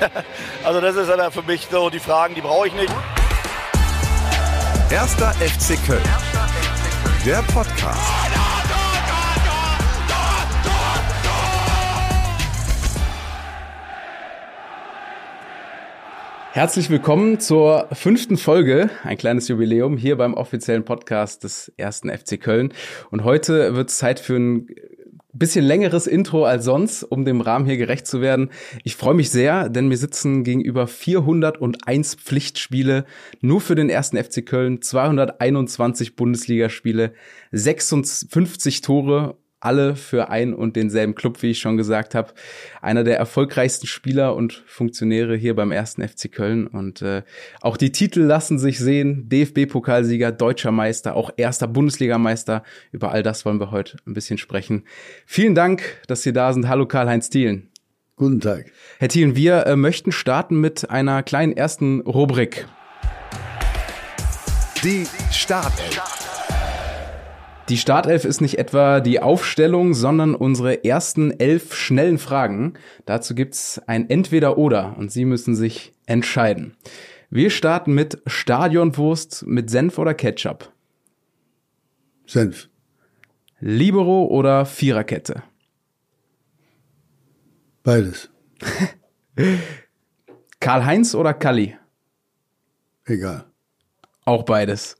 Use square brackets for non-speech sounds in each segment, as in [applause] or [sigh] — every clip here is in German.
[laughs] also das ist dann für mich so die Fragen, die brauche ich nicht. Erster FC Köln. Der Podcast. Herzlich willkommen zur fünften Folge, ein kleines Jubiläum hier beim offiziellen Podcast des ersten FC Köln. Und heute wird es Zeit für ein bisschen längeres Intro als sonst, um dem Rahmen hier gerecht zu werden. Ich freue mich sehr, denn wir sitzen gegenüber 401 Pflichtspiele nur für den ersten FC Köln, 221 Bundesligaspiele, 56 Tore alle für ein und denselben Club, wie ich schon gesagt habe. Einer der erfolgreichsten Spieler und Funktionäre hier beim ersten FC Köln. Und äh, auch die Titel lassen sich sehen. DFB-Pokalsieger, deutscher Meister, auch erster Bundesligameister. Über all das wollen wir heute ein bisschen sprechen. Vielen Dank, dass Sie da sind. Hallo Karl-Heinz Thielen. Guten Tag. Herr Thielen, wir äh, möchten starten mit einer kleinen ersten Rubrik. Die Startelf. Die Startelf ist nicht etwa die Aufstellung, sondern unsere ersten elf schnellen Fragen. Dazu gibt's ein Entweder-Oder und Sie müssen sich entscheiden. Wir starten mit Stadionwurst mit Senf oder Ketchup. Senf. Libero oder Viererkette? Beides. [laughs] Karl-Heinz oder Kalli? Egal. Auch beides.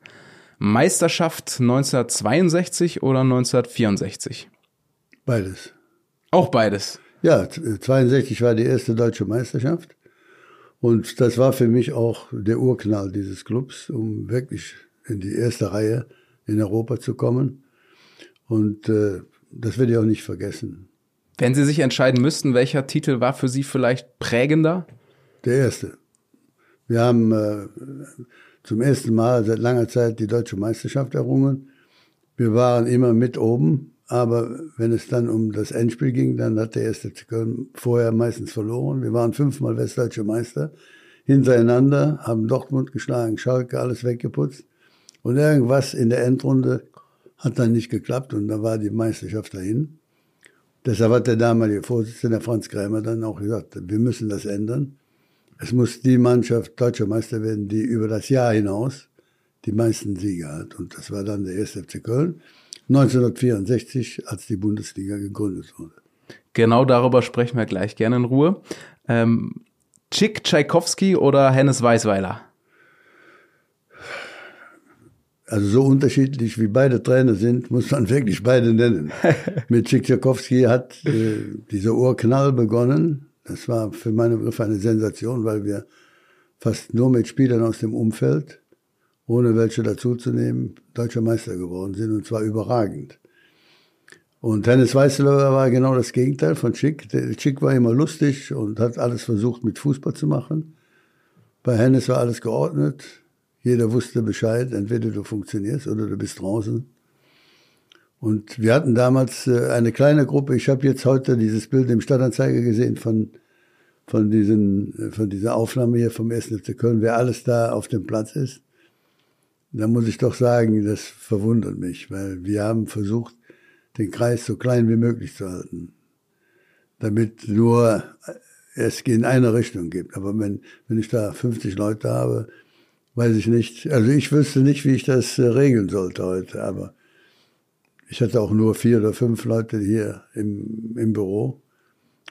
Meisterschaft 1962 oder 1964? Beides. Auch beides. Ja, 62 war die erste deutsche Meisterschaft. Und das war für mich auch der Urknall dieses Clubs, um wirklich in die erste Reihe in Europa zu kommen. Und äh, das werde ich auch nicht vergessen. Wenn Sie sich entscheiden müssten, welcher Titel war für Sie vielleicht prägender? Der erste. Wir haben äh, zum ersten Mal seit langer Zeit die deutsche Meisterschaft errungen. Wir waren immer mit oben, aber wenn es dann um das Endspiel ging, dann hat der erste Köln vorher meistens verloren. Wir waren fünfmal westdeutsche Meister hintereinander, haben Dortmund geschlagen, Schalke, alles weggeputzt. Und irgendwas in der Endrunde hat dann nicht geklappt und da war die Meisterschaft dahin. Deshalb hat der damalige Vorsitzende Franz Krämer dann auch gesagt, wir müssen das ändern. Es muss die Mannschaft deutscher Meister werden, die über das Jahr hinaus die meisten Siege hat. Und das war dann der 1. FC Köln 1964, als die Bundesliga gegründet wurde. Genau darüber sprechen wir gleich gerne in Ruhe. Ähm, Chick Tchaikovsky oder Hennes Weißweiler? Also so unterschiedlich wie beide Trainer sind, muss man wirklich beide nennen. [laughs] Mit Chick Tchaikovsky hat äh, dieser Urknall begonnen das war für meine Begriffe eine Sensation, weil wir fast nur mit Spielern aus dem Umfeld, ohne welche dazuzunehmen, deutscher Meister geworden sind und zwar überragend. Und Hennes Weißelauer war genau das Gegenteil von Schick. Schick war immer lustig und hat alles versucht mit Fußball zu machen. Bei Hennes war alles geordnet. Jeder wusste Bescheid. Entweder du funktionierst oder du bist draußen. Und wir hatten damals äh, eine kleine Gruppe. Ich habe jetzt heute dieses Bild im Stadtanzeiger gesehen von von, diesen, von dieser Aufnahme hier vom 1. FC Köln, wer alles da auf dem Platz ist, da muss ich doch sagen, das verwundert mich, weil wir haben versucht, den Kreis so klein wie möglich zu halten, damit nur es in eine Richtung gibt. Aber wenn, wenn ich da 50 Leute habe, weiß ich nicht, also ich wüsste nicht, wie ich das äh, regeln sollte heute, aber ich hatte auch nur vier oder fünf Leute hier im, im Büro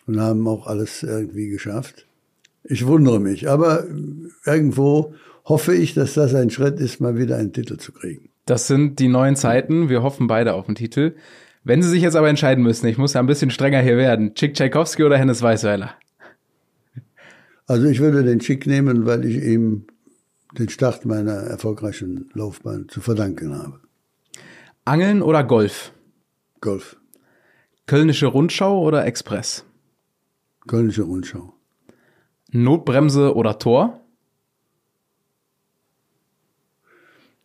und haben auch alles irgendwie geschafft. Ich wundere mich, aber irgendwo hoffe ich, dass das ein Schritt ist, mal wieder einen Titel zu kriegen. Das sind die neuen Zeiten. Wir hoffen beide auf einen Titel. Wenn Sie sich jetzt aber entscheiden müssen, ich muss ja ein bisschen strenger hier werden, Chick Tchaikovsky oder Hennes Weißweiler? Also ich würde den Chick nehmen, weil ich ihm den Start meiner erfolgreichen Laufbahn zu verdanken habe. Angeln oder Golf? Golf. Kölnische Rundschau oder Express? Kölnische Rundschau. Notbremse oder Tor?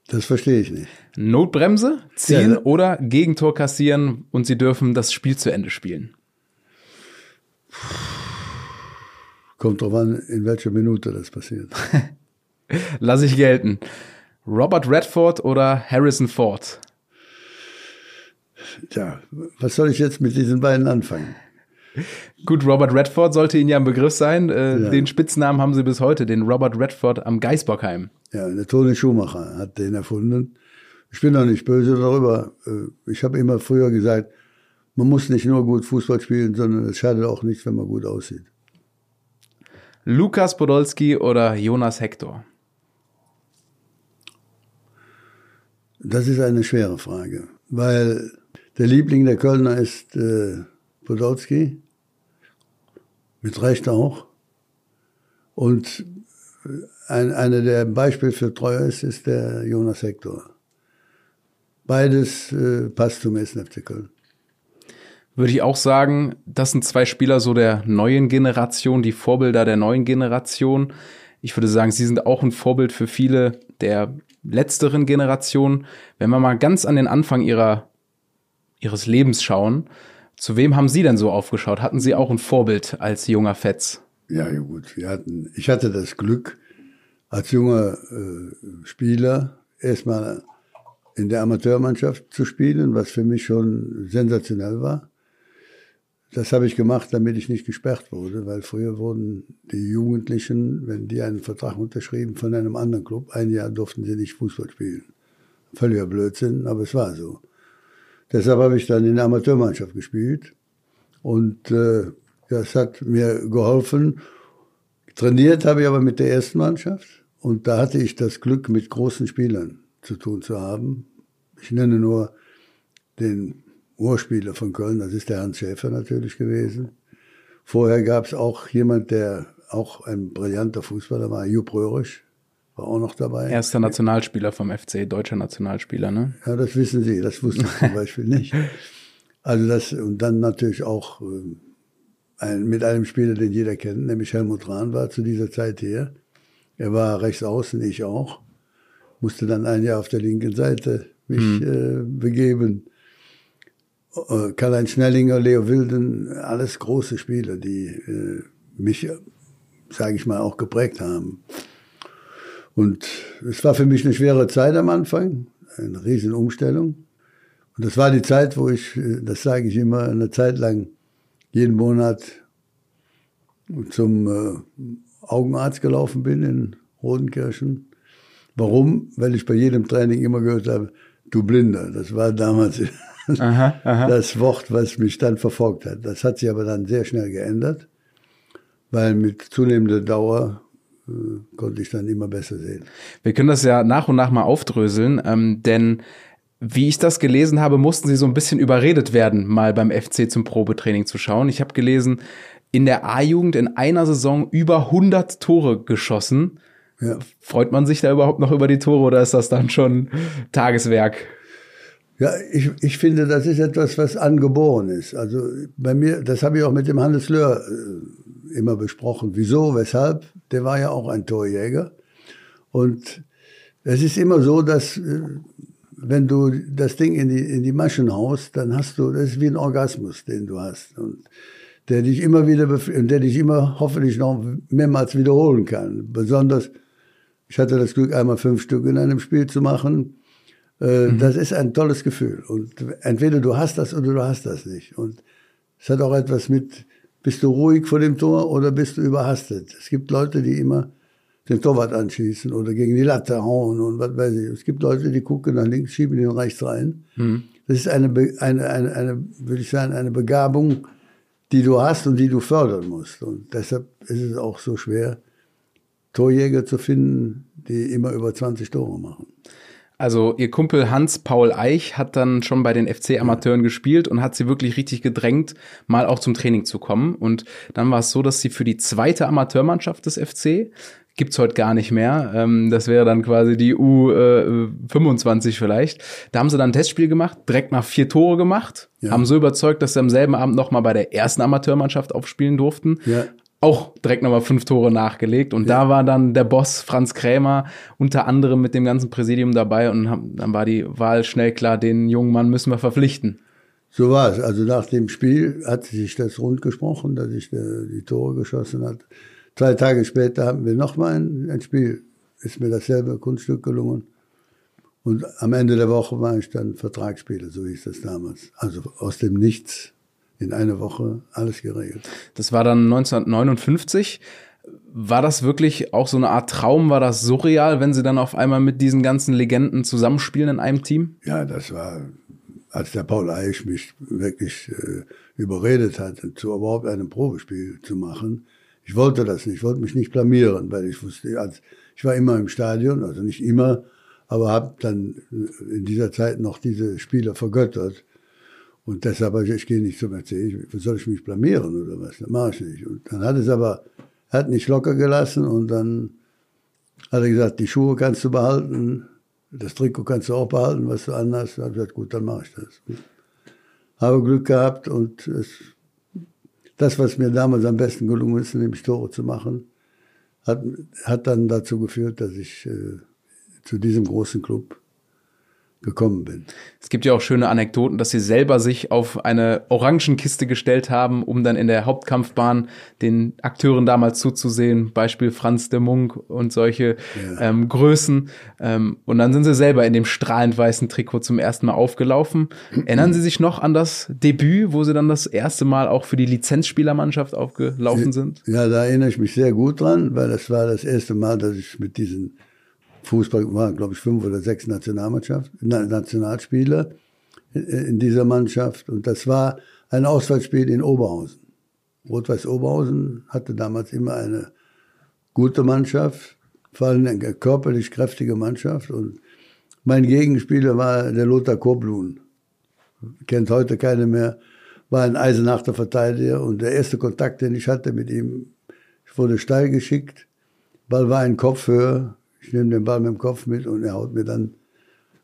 Das verstehe ich nicht. Notbremse ziehen ja. oder Gegentor kassieren und sie dürfen das Spiel zu Ende spielen? Kommt drauf an, in welcher Minute das passiert. [laughs] Lass ich gelten. Robert Redford oder Harrison Ford? Tja, was soll ich jetzt mit diesen beiden anfangen? Gut, Robert Redford sollte Ihnen ja ein Begriff sein. Äh, ja. Den Spitznamen haben Sie bis heute, den Robert Redford am Geisbockheim. Ja, der Toni Schumacher hat den erfunden. Ich bin doch nicht böse darüber. Äh, ich habe immer früher gesagt, man muss nicht nur gut Fußball spielen, sondern es schadet auch nicht, wenn man gut aussieht. Lukas Podolski oder Jonas Hector? Das ist eine schwere Frage, weil der Liebling der Kölner ist äh, Podolski, mit Recht auch. Und ein, einer der Beispiel für Treue ist, ist der Jonas Hector. Beides äh, passt zum 1. FC Köln. Würde ich auch sagen, das sind zwei Spieler so der neuen Generation, die Vorbilder der neuen Generation. Ich würde sagen, sie sind auch ein Vorbild für viele der letzteren Generation. Wenn wir mal ganz an den Anfang ihrer, ihres Lebens schauen, zu wem haben Sie denn so aufgeschaut? Hatten Sie auch ein Vorbild als junger Fetz? Ja, ja gut. Hatten, ich hatte das Glück, als junger äh, Spieler erstmal in der Amateurmannschaft zu spielen, was für mich schon sensationell war. Das habe ich gemacht, damit ich nicht gesperrt wurde, weil früher wurden die Jugendlichen, wenn die einen Vertrag unterschrieben von einem anderen Club, ein Jahr durften sie nicht Fußball spielen. Völliger Blödsinn, aber es war so. Deshalb habe ich dann in der Amateurmannschaft gespielt und äh, das hat mir geholfen. Trainiert habe ich aber mit der ersten Mannschaft und da hatte ich das Glück, mit großen Spielern zu tun zu haben. Ich nenne nur den Urspieler von Köln, das ist der Hans Schäfer natürlich gewesen. Vorher gab es auch jemand, der auch ein brillanter Fußballer war, Jupp Röhrisch, war auch noch dabei. Erster Nationalspieler vom FC, deutscher Nationalspieler, ne? Ja, das wissen Sie, das wusste ich zum [laughs] Beispiel nicht. Also das, und dann natürlich auch äh, ein, mit einem Spieler, den jeder kennt, nämlich Helmut Rahn war zu dieser Zeit hier. Er war rechts außen, ich auch. Musste dann ein Jahr auf der linken Seite mich hm. äh, begeben. Äh, Karl-Heinz Schnellinger, Leo Wilden, alles große Spieler, die äh, mich, sage ich mal, auch geprägt haben. Und es war für mich eine schwere Zeit am Anfang, eine riesen Umstellung. Und das war die Zeit, wo ich, äh, das sage ich immer, eine Zeit lang jeden Monat zum äh, Augenarzt gelaufen bin in Rodenkirchen. Warum? Weil ich bei jedem Training immer gehört habe, du Blinder. Das war damals [laughs] aha, aha. das Wort, was mich dann verfolgt hat. Das hat sich aber dann sehr schnell geändert, weil mit zunehmender Dauer konnte ich dann immer besser sehen. Wir können das ja nach und nach mal aufdröseln, ähm, denn wie ich das gelesen habe, mussten sie so ein bisschen überredet werden, mal beim FC zum Probetraining zu schauen. Ich habe gelesen, in der A-Jugend in einer Saison über 100 Tore geschossen. Ja. Freut man sich da überhaupt noch über die Tore oder ist das dann schon Tageswerk? Ja, ich, ich finde, das ist etwas, was angeboren ist. Also bei mir, das habe ich auch mit dem Hannes Löhr äh, immer besprochen. Wieso, weshalb? Der war ja auch ein Torjäger. Und es ist immer so, dass äh, wenn du das Ding in die, in die Maschen haust, dann hast du, das ist wie ein Orgasmus, den du hast. Und der dich immer wieder, der dich immer hoffentlich noch mehrmals wiederholen kann. Besonders, ich hatte das Glück, einmal fünf Stück in einem Spiel zu machen. Äh, mhm. Das ist ein tolles Gefühl. Und entweder du hast das oder du hast das nicht. Und es hat auch etwas mit, bist du ruhig vor dem Tor oder bist du überhastet? Es gibt Leute, die immer den Torwart anschießen oder gegen die Latte hauen und was weiß ich. Es gibt Leute, die gucken nach links, schieben den rechts rein. Mhm. Das ist eine, eine, eine, eine, würde ich sagen, eine Begabung, die du hast und die du fördern musst. Und deshalb ist es auch so schwer, Torjäger zu finden, die immer über 20 Tore machen. Also ihr Kumpel Hans-Paul Eich hat dann schon bei den FC-Amateuren gespielt und hat sie wirklich richtig gedrängt, mal auch zum Training zu kommen. Und dann war es so, dass sie für die zweite Amateurmannschaft des FC gibt's heute gar nicht mehr. Ähm, das wäre dann quasi die U25 äh, vielleicht. Da haben sie dann ein Testspiel gemacht, direkt nach vier Tore gemacht, ja. haben so überzeugt, dass sie am selben Abend nochmal bei der ersten Amateurmannschaft aufspielen durften. Ja. Auch direkt nochmal fünf Tore nachgelegt. Und ja. da war dann der Boss Franz Krämer unter anderem mit dem ganzen Präsidium dabei und haben, dann war die Wahl schnell klar, den jungen Mann müssen wir verpflichten. So war es. Also nach dem Spiel hat sich das rund gesprochen, dass ich äh, die Tore geschossen hat. Zwei Tage später haben wir nochmal ein, ein Spiel. Ist mir dasselbe Kunststück gelungen. Und am Ende der Woche war ich dann Vertragsspieler, so hieß das damals. Also aus dem Nichts in einer Woche alles geregelt. Das war dann 1959. War das wirklich auch so eine Art Traum? War das surreal, wenn Sie dann auf einmal mit diesen ganzen Legenden zusammenspielen in einem Team? Ja, das war, als der Paul Eich mich wirklich äh, überredet hat, zu überhaupt einem Probespiel zu machen. Ich wollte das nicht, ich wollte mich nicht blamieren, weil ich wusste, als, ich war immer im Stadion, also nicht immer, aber habe dann in dieser Zeit noch diese Spieler vergöttert. Und deshalb habe ich, ich gehe nicht zum RC, soll ich mich blamieren oder was? Das mache ich nicht. Und dann hat es aber, hat nicht locker gelassen und dann hat er gesagt, die Schuhe kannst du behalten, das Trikot kannst du auch behalten, was du anhast. Da habe ich gesagt, gut, dann mache ich das. Habe Glück gehabt und es, das, was mir damals am besten gelungen ist, nämlich Tore zu machen, hat, hat dann dazu geführt, dass ich äh, zu diesem großen Club gekommen bin. Es gibt ja auch schöne Anekdoten, dass sie selber sich auf eine Orangenkiste gestellt haben, um dann in der Hauptkampfbahn den Akteuren damals zuzusehen. Beispiel Franz de Munk und solche ja. ähm, Größen. Ähm, und dann sind sie selber in dem strahlend weißen Trikot zum ersten Mal aufgelaufen. Erinnern Sie sich noch an das Debüt, wo Sie dann das erste Mal auch für die Lizenzspielermannschaft aufgelaufen sind? Ja, da erinnere ich mich sehr gut dran, weil das war das erste Mal, dass ich mit diesen Fußball waren, glaube ich, fünf oder sechs Nationalmannschaft, Nationalspieler in dieser Mannschaft. Und das war ein Auswärtsspiel in Oberhausen. Rot-Weiß Oberhausen hatte damals immer eine gute Mannschaft, vor allem eine körperlich kräftige Mannschaft. Und mein Gegenspieler war der Lothar Koblun. Kennt heute keiner mehr. War ein eisenachter Verteidiger. Und der erste Kontakt, den ich hatte mit ihm, ich wurde steil geschickt. Ball war ein Kopfhöhe. Ich nehme den Ball mit dem Kopf mit und er haut mir dann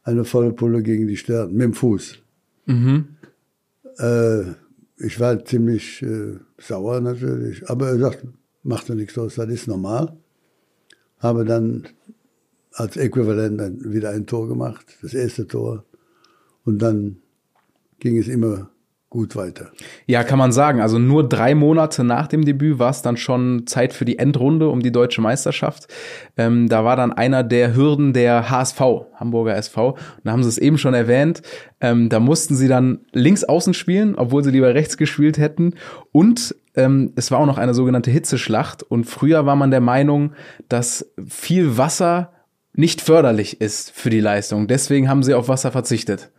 eine volle Pulle gegen die Stirn, mit dem Fuß. Mhm. Äh, ich war ziemlich äh, sauer natürlich, aber er sagt, macht ja nichts aus, das ist normal. Habe dann als Äquivalent ein, wieder ein Tor gemacht, das erste Tor. Und dann ging es immer gut weiter. Ja, kann man sagen. Also nur drei Monate nach dem Debüt war es dann schon Zeit für die Endrunde um die deutsche Meisterschaft. Ähm, da war dann einer der Hürden der HSV, Hamburger SV. Und da haben sie es eben schon erwähnt. Ähm, da mussten sie dann links außen spielen, obwohl sie lieber rechts gespielt hätten. Und ähm, es war auch noch eine sogenannte Hitzeschlacht. Und früher war man der Meinung, dass viel Wasser nicht förderlich ist für die Leistung. Deswegen haben sie auf Wasser verzichtet.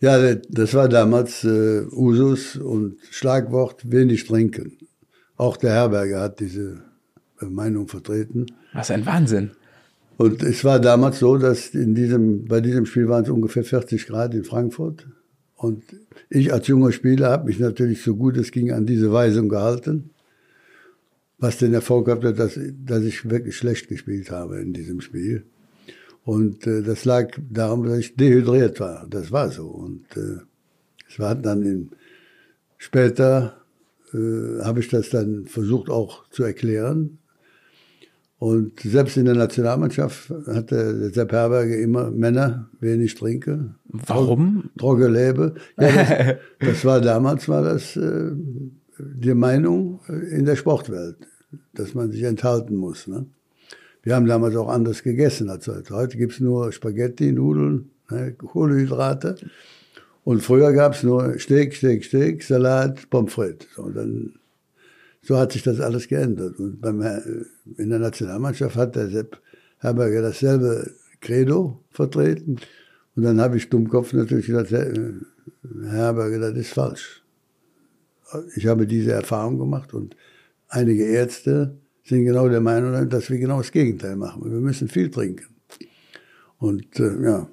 Ja, das war damals äh, Usus und Schlagwort wenig trinken. Auch der Herberger hat diese äh, Meinung vertreten. Was ein Wahnsinn. Und es war damals so, dass in diesem, bei diesem Spiel waren es ungefähr 40 Grad in Frankfurt. Und ich als junger Spieler habe mich natürlich so gut es ging an diese Weisung gehalten, was den Erfolg hatte, dass, dass ich wirklich schlecht gespielt habe in diesem Spiel. Und äh, das lag daran, dass ich dehydriert war. Das war so. Und äh, es war dann in, später äh, habe ich das dann versucht auch zu erklären. Und selbst in der Nationalmannschaft hatte der Sepp Herberger immer Männer, wenig trinke. Warum? Droge lebe. Ja, das, [laughs] das, war damals war das äh, die Meinung in der Sportwelt, dass man sich enthalten muss. Ne? Wir haben damals auch anders gegessen als heute. Heute gibt's nur Spaghetti, Nudeln, ne, Kohlenhydrate. Und früher gab's nur Steak, Steak, Steak, Salat, Pommes frites. So, dann, so hat sich das alles geändert. Und beim, in der Nationalmannschaft hat der Sepp Herberger dasselbe Credo vertreten. Und dann habe ich Dummkopf natürlich gesagt, Herr Herberger, das ist falsch. Ich habe diese Erfahrung gemacht und einige Ärzte sind genau der Meinung, dass wir genau das Gegenteil machen. Wir müssen viel trinken. Und äh, ja,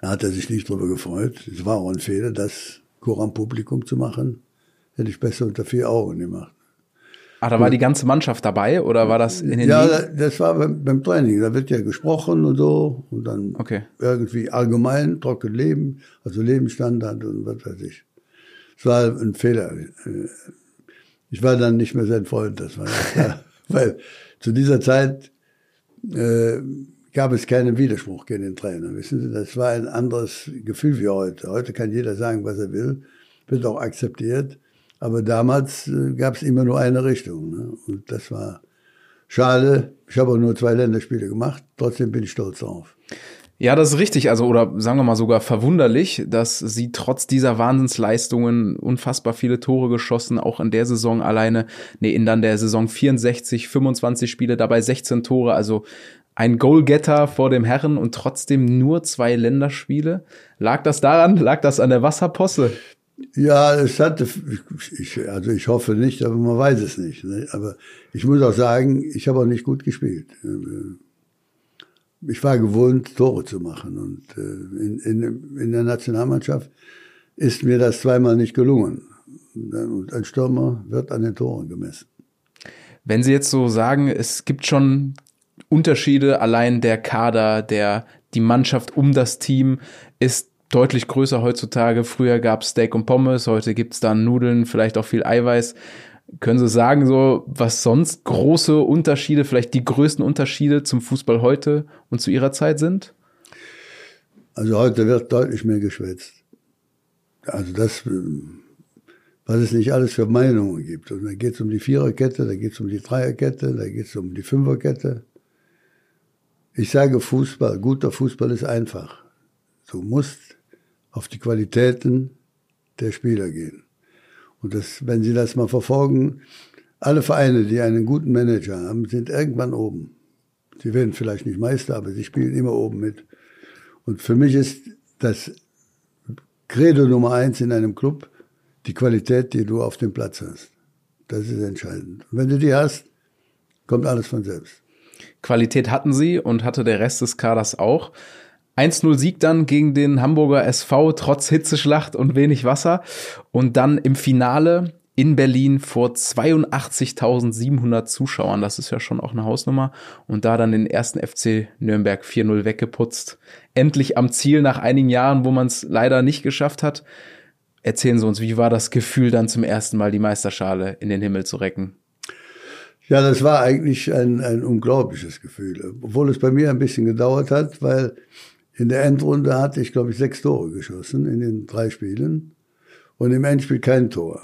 da hat er sich nicht drüber gefreut. Es war auch ein Fehler, das Chor Publikum zu machen. Hätte ich besser unter vier Augen gemacht. Ah, da war die ganze Mannschaft dabei oder war das in den Ja, Ligen? das war beim, beim, Training. Da wird ja gesprochen und so und dann okay. irgendwie allgemein trocken leben, also Lebensstandard und was weiß ich. Es war ein Fehler. Ich war dann nicht mehr sein Freund, das war ja klar. [laughs] Weil zu dieser Zeit äh, gab es keinen Widerspruch gegen den Trainer. Wissen Sie, das war ein anderes Gefühl wie heute. Heute kann jeder sagen, was er will, wird auch akzeptiert. Aber damals äh, gab es immer nur eine Richtung. Ne? Und das war schade. Ich habe auch nur zwei Länderspiele gemacht. Trotzdem bin ich stolz drauf. Ja, das ist richtig. Also, oder sagen wir mal sogar verwunderlich, dass sie trotz dieser Wahnsinnsleistungen unfassbar viele Tore geschossen, auch in der Saison alleine, nee, in dann der Saison 64, 25 Spiele, dabei 16 Tore, also ein Goalgetter vor dem Herren und trotzdem nur zwei Länderspiele. Lag das daran? Lag das an der Wasserposse? Ja, es hatte, ich, also ich hoffe nicht, aber man weiß es nicht. Ne? Aber ich muss auch sagen, ich habe auch nicht gut gespielt ich war gewohnt, Tore zu machen. Und äh, in, in, in der Nationalmannschaft ist mir das zweimal nicht gelungen. Und ein Stürmer wird an den Toren gemessen. Wenn Sie jetzt so sagen, es gibt schon Unterschiede, allein der Kader, der, die Mannschaft um das Team ist deutlich größer heutzutage. Früher gab es Steak und Pommes, heute gibt es dann Nudeln, vielleicht auch viel Eiweiß. Können Sie sagen, so, was sonst große Unterschiede, vielleicht die größten Unterschiede zum Fußball heute und zu Ihrer Zeit sind? Also heute wird deutlich mehr geschwätzt. Also das, was es nicht alles für Meinungen gibt. Und da geht es um die Viererkette, da geht es um die Dreierkette, da geht es um die Fünferkette. Ich sage Fußball, guter Fußball ist einfach. Du musst auf die Qualitäten der Spieler gehen. Und das, wenn Sie das mal verfolgen, alle Vereine, die einen guten Manager haben, sind irgendwann oben. Sie werden vielleicht nicht Meister, aber sie spielen immer oben mit. Und für mich ist das Credo Nummer eins in einem Club die Qualität, die du auf dem Platz hast. Das ist entscheidend. Und wenn du die hast, kommt alles von selbst. Qualität hatten sie und hatte der Rest des Kaders auch. 1-0 Sieg dann gegen den Hamburger SV, trotz Hitzeschlacht und wenig Wasser. Und dann im Finale in Berlin vor 82.700 Zuschauern. Das ist ja schon auch eine Hausnummer. Und da dann den ersten FC Nürnberg 4-0 weggeputzt. Endlich am Ziel nach einigen Jahren, wo man es leider nicht geschafft hat. Erzählen Sie uns, wie war das Gefühl, dann zum ersten Mal die Meisterschale in den Himmel zu recken? Ja, das war eigentlich ein, ein unglaubliches Gefühl. Obwohl es bei mir ein bisschen gedauert hat, weil in der Endrunde hatte ich, glaube ich, sechs Tore geschossen in den drei Spielen und im Endspiel kein Tor.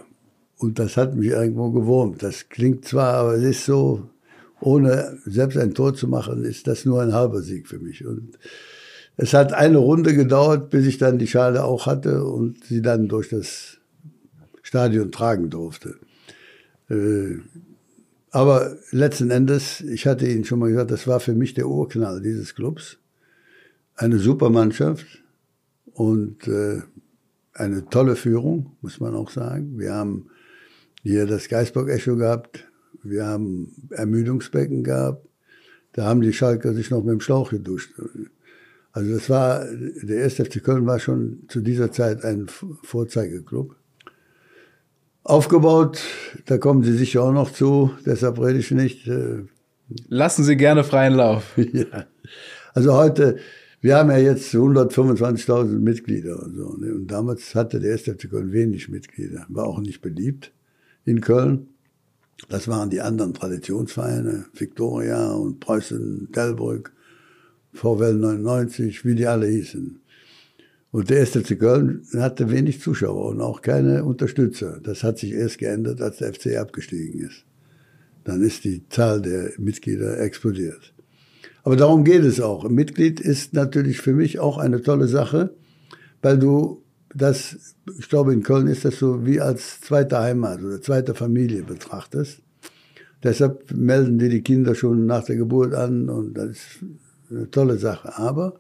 Und das hat mich irgendwo gewurmt. Das klingt zwar, aber es ist so, ohne selbst ein Tor zu machen, ist das nur ein halber Sieg für mich. Und es hat eine Runde gedauert, bis ich dann die Schale auch hatte und sie dann durch das Stadion tragen durfte. Äh, aber letzten Endes, ich hatte Ihnen schon mal gesagt, das war für mich der Urknall dieses Clubs eine super Mannschaft und äh, eine tolle Führung, muss man auch sagen. Wir haben hier das Geisburg-Echo gehabt, wir haben Ermüdungsbecken gehabt, da haben die Schalker sich noch mit dem Schlauch geduscht. Also das war, der erste FC Köln war schon zu dieser Zeit ein Vorzeigeklub. Aufgebaut, da kommen Sie sicher auch noch zu, deshalb rede ich nicht. Äh, Lassen Sie gerne freien Lauf. [laughs] ja. Also heute, wir haben ja jetzt 125.000 Mitglieder und so. Ne? Und damals hatte der erste FC Köln wenig Mitglieder, war auch nicht beliebt in Köln. Das waren die anderen Traditionsvereine, Victoria und Preußen, Delbrück, VW 99, wie die alle hießen. Und der erste FC Köln hatte wenig Zuschauer und auch keine Unterstützer. Das hat sich erst geändert, als der FC abgestiegen ist. Dann ist die Zahl der Mitglieder explodiert. Aber darum geht es auch. Mitglied ist natürlich für mich auch eine tolle Sache, weil du das, ich glaube in Köln ist das so wie als zweite Heimat oder zweite Familie betrachtest. Deshalb melden die die Kinder schon nach der Geburt an und das ist eine tolle Sache. Aber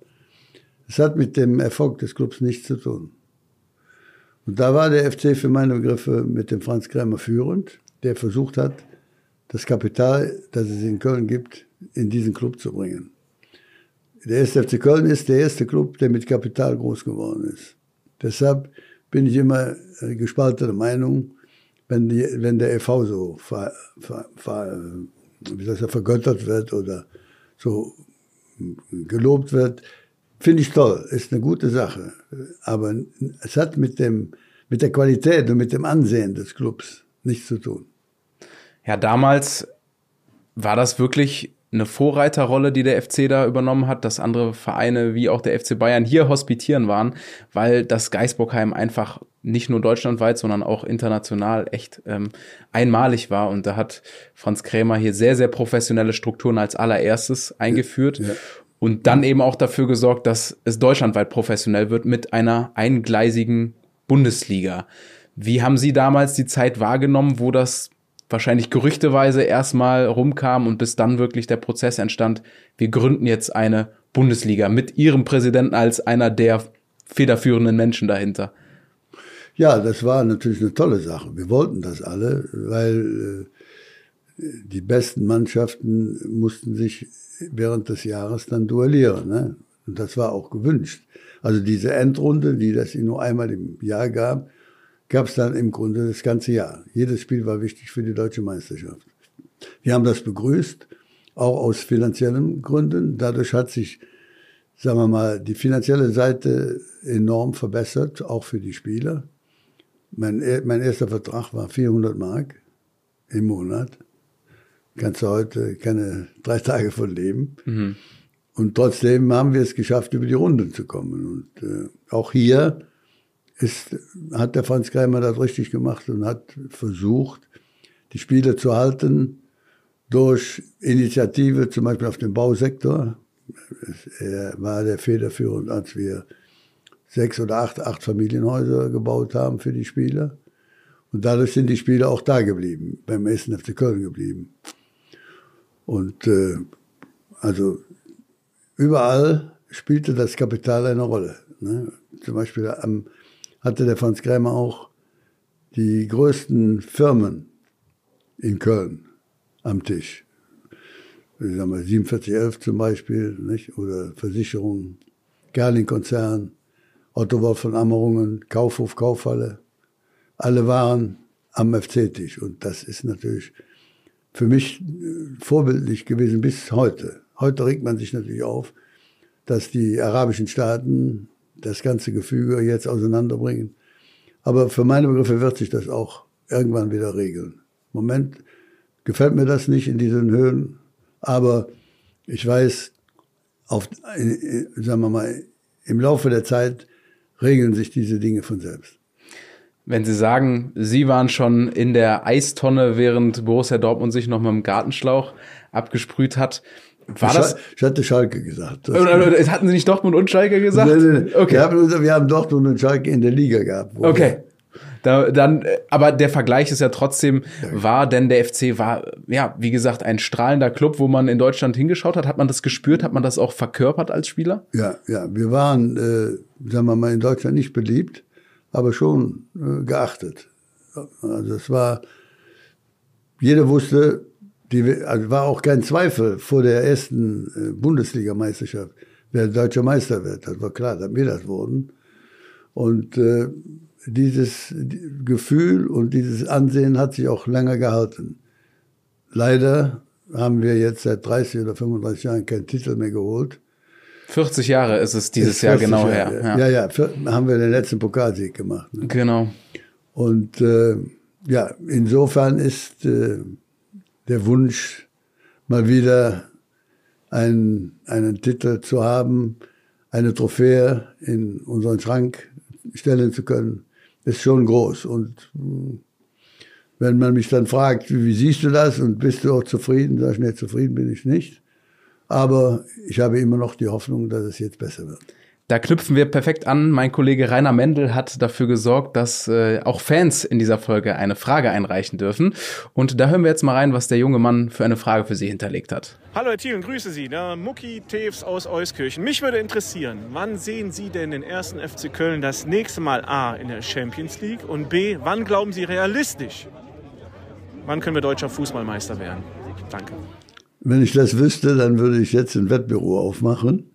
es hat mit dem Erfolg des Clubs nichts zu tun. Und da war der FC für meine Begriffe mit dem Franz Krämer führend, der versucht hat, das Kapital, das es in Köln gibt, in diesen Club zu bringen. Der erste FC Köln ist der erste Club, der mit Kapital groß geworden ist. Deshalb bin ich immer gespaltener Meinung, wenn, die, wenn der EV so ver, ver, ver, wie das vergöttert wird oder so gelobt wird, finde ich toll, ist eine gute Sache. Aber es hat mit, dem, mit der Qualität und mit dem Ansehen des Clubs nichts zu tun. Ja, damals war das wirklich eine Vorreiterrolle, die der FC da übernommen hat, dass andere Vereine wie auch der FC Bayern hier hospitieren waren, weil das Geisbockheim einfach nicht nur deutschlandweit, sondern auch international echt ähm, einmalig war. Und da hat Franz Krämer hier sehr, sehr professionelle Strukturen als allererstes eingeführt. Ja, und dann eben auch dafür gesorgt, dass es deutschlandweit professionell wird mit einer eingleisigen Bundesliga. Wie haben Sie damals die Zeit wahrgenommen, wo das wahrscheinlich gerüchteweise erstmal rumkam und bis dann wirklich der Prozess entstand, wir gründen jetzt eine Bundesliga mit Ihrem Präsidenten als einer der federführenden Menschen dahinter? Ja, das war natürlich eine tolle Sache. Wir wollten das alle, weil äh, die besten Mannschaften mussten sich während des Jahres dann duellieren. Ne? Und das war auch gewünscht. Also diese Endrunde, die das nur einmal im Jahr gab, gab es dann im Grunde das ganze Jahr. Jedes Spiel war wichtig für die deutsche Meisterschaft. Wir haben das begrüßt, auch aus finanziellen Gründen. Dadurch hat sich, sagen wir mal, die finanzielle Seite enorm verbessert, auch für die Spieler. Mein, mein erster Vertrag war 400 Mark im Monat. Kannst du heute keine drei Tage von leben. Mhm. Und trotzdem haben wir es geschafft, über die Runden zu kommen. Und äh, auch hier ist, hat der Franz Kreimer das richtig gemacht und hat versucht, die Spiele zu halten durch Initiative, zum Beispiel auf dem Bausektor. Er war der federführend, als wir sechs oder acht, acht Familienhäuser gebaut haben für die Spieler. Und dadurch sind die Spieler auch da geblieben, beim Essen FC Köln geblieben. Und äh, also überall spielte das Kapital eine Rolle. Ne? Zum Beispiel am, hatte der Franz Krämer auch die größten Firmen in Köln am Tisch. Ich sag mal 4711 zum Beispiel, nicht? oder Versicherungen, Gerling-Konzern, Otto Wolf von Ammerungen, Kaufhof, Kaufhalle. Alle waren am FC-Tisch. Und das ist natürlich für mich äh, vorbildlich gewesen bis heute. Heute regt man sich natürlich auf, dass die arabischen Staaten das ganze Gefüge jetzt auseinanderbringen. Aber für meine Begriffe wird sich das auch irgendwann wieder regeln. Im Moment gefällt mir das nicht in diesen Höhen, aber ich weiß, auf, sagen wir mal, im Laufe der Zeit regeln sich diese Dinge von selbst. Wenn Sie sagen, Sie waren schon in der Eistonne, während Borussia Dortmund sich noch mit dem Gartenschlauch abgesprüht hat, war das? Ich hatte Schalke gesagt. hatten Sie nicht Dortmund und Schalke gesagt? Nee, nee. Okay. Wir haben, wir haben Dortmund und Schalke in der Liga gehabt. Okay. Da, dann, aber der Vergleich ist ja trotzdem war, denn der FC war, ja, wie gesagt, ein strahlender Club, wo man in Deutschland hingeschaut hat. Hat man das gespürt? Hat man das auch verkörpert als Spieler? Ja, ja. Wir waren, äh, sagen wir mal, in Deutschland nicht beliebt, aber schon äh, geachtet. Also es war, jeder wusste, die, also war auch kein Zweifel vor der ersten äh, Bundesligameisterschaft, wer deutscher Meister wird. Das war klar, dass wir das wurden. Und äh, dieses Gefühl und dieses Ansehen hat sich auch länger gehalten. Leider haben wir jetzt seit 30 oder 35 Jahren keinen Titel mehr geholt. 40 Jahre ist es dieses Jahr genau Jahre, her. Ja, ja, ja haben wir den letzten Pokalsieg gemacht. Ne? Genau. Und äh, ja, insofern ist äh, der Wunsch, mal wieder einen, einen Titel zu haben, eine Trophäe in unseren Schrank stellen zu können, ist schon groß. Und hm, wenn man mich dann fragt, wie, wie siehst du das und bist du auch zufrieden, sag ich, nee, zufrieden bin ich nicht. Aber ich habe immer noch die Hoffnung, dass es jetzt besser wird. Da knüpfen wir perfekt an. Mein Kollege Rainer Mendel hat dafür gesorgt, dass äh, auch Fans in dieser Folge eine Frage einreichen dürfen. Und da hören wir jetzt mal rein, was der junge Mann für eine Frage für Sie hinterlegt hat. Hallo Herr Thielen, grüße Sie. Der Mucki Teves aus Euskirchen. Mich würde interessieren, wann sehen Sie denn den ersten FC Köln das nächste Mal A in der Champions League und B, wann glauben Sie realistisch, wann können wir deutscher Fußballmeister werden? Danke. Wenn ich das wüsste, dann würde ich jetzt ein Wettbüro aufmachen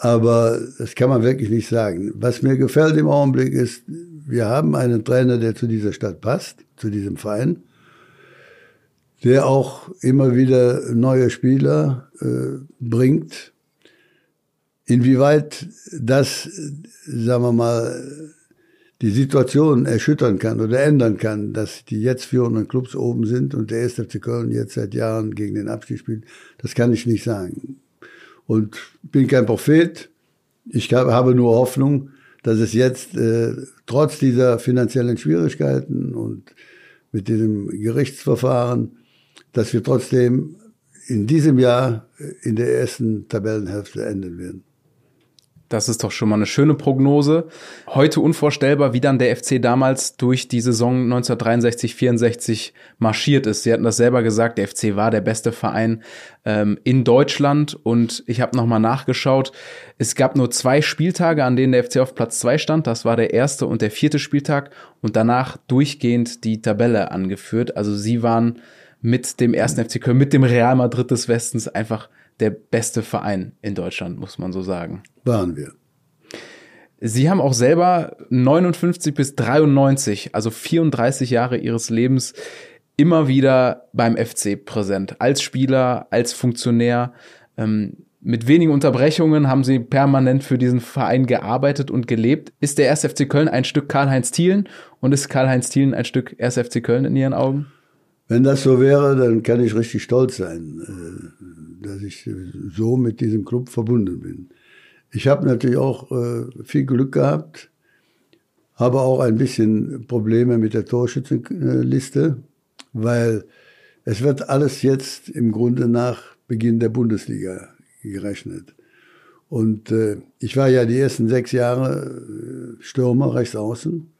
aber das kann man wirklich nicht sagen. Was mir gefällt im Augenblick ist, wir haben einen Trainer, der zu dieser Stadt passt, zu diesem Verein, der auch immer wieder neue Spieler äh, bringt. Inwieweit das, sagen wir mal, die Situation erschüttern kann oder ändern kann, dass die jetzt führenden Clubs oben sind und der 1. FC Köln jetzt seit Jahren gegen den Abstieg spielt, das kann ich nicht sagen. Und bin kein Prophet. Ich habe nur Hoffnung, dass es jetzt äh, trotz dieser finanziellen Schwierigkeiten und mit diesem Gerichtsverfahren, dass wir trotzdem in diesem Jahr in der ersten Tabellenhälfte enden werden. Das ist doch schon mal eine schöne Prognose. Heute unvorstellbar, wie dann der FC damals durch die Saison 1963, 64 marschiert ist. Sie hatten das selber gesagt, der FC war der beste Verein ähm, in Deutschland und ich habe nochmal nachgeschaut. Es gab nur zwei Spieltage, an denen der FC auf Platz zwei stand. Das war der erste und der vierte Spieltag und danach durchgehend die Tabelle angeführt. Also sie waren mit dem ersten FC Köln, mit dem Real Madrid des Westens einfach der beste Verein in Deutschland, muss man so sagen. Waren wir. Sie haben auch selber 59 bis 93, also 34 Jahre Ihres Lebens, immer wieder beim FC präsent. Als Spieler, als Funktionär. Ähm, mit wenigen Unterbrechungen haben Sie permanent für diesen Verein gearbeitet und gelebt. Ist der 1. FC Köln ein Stück Karl-Heinz Thielen und ist Karl-Heinz Thielen ein Stück 1. FC Köln in Ihren Augen? Wenn das so wäre, dann kann ich richtig stolz sein, äh, dass ich so mit diesem Club verbunden bin. Ich habe natürlich auch äh, viel Glück gehabt, habe auch ein bisschen Probleme mit der Torschützenliste, weil es wird alles jetzt im Grunde nach Beginn der Bundesliga gerechnet. Und äh, ich war ja die ersten sechs Jahre Stürmer rechts außen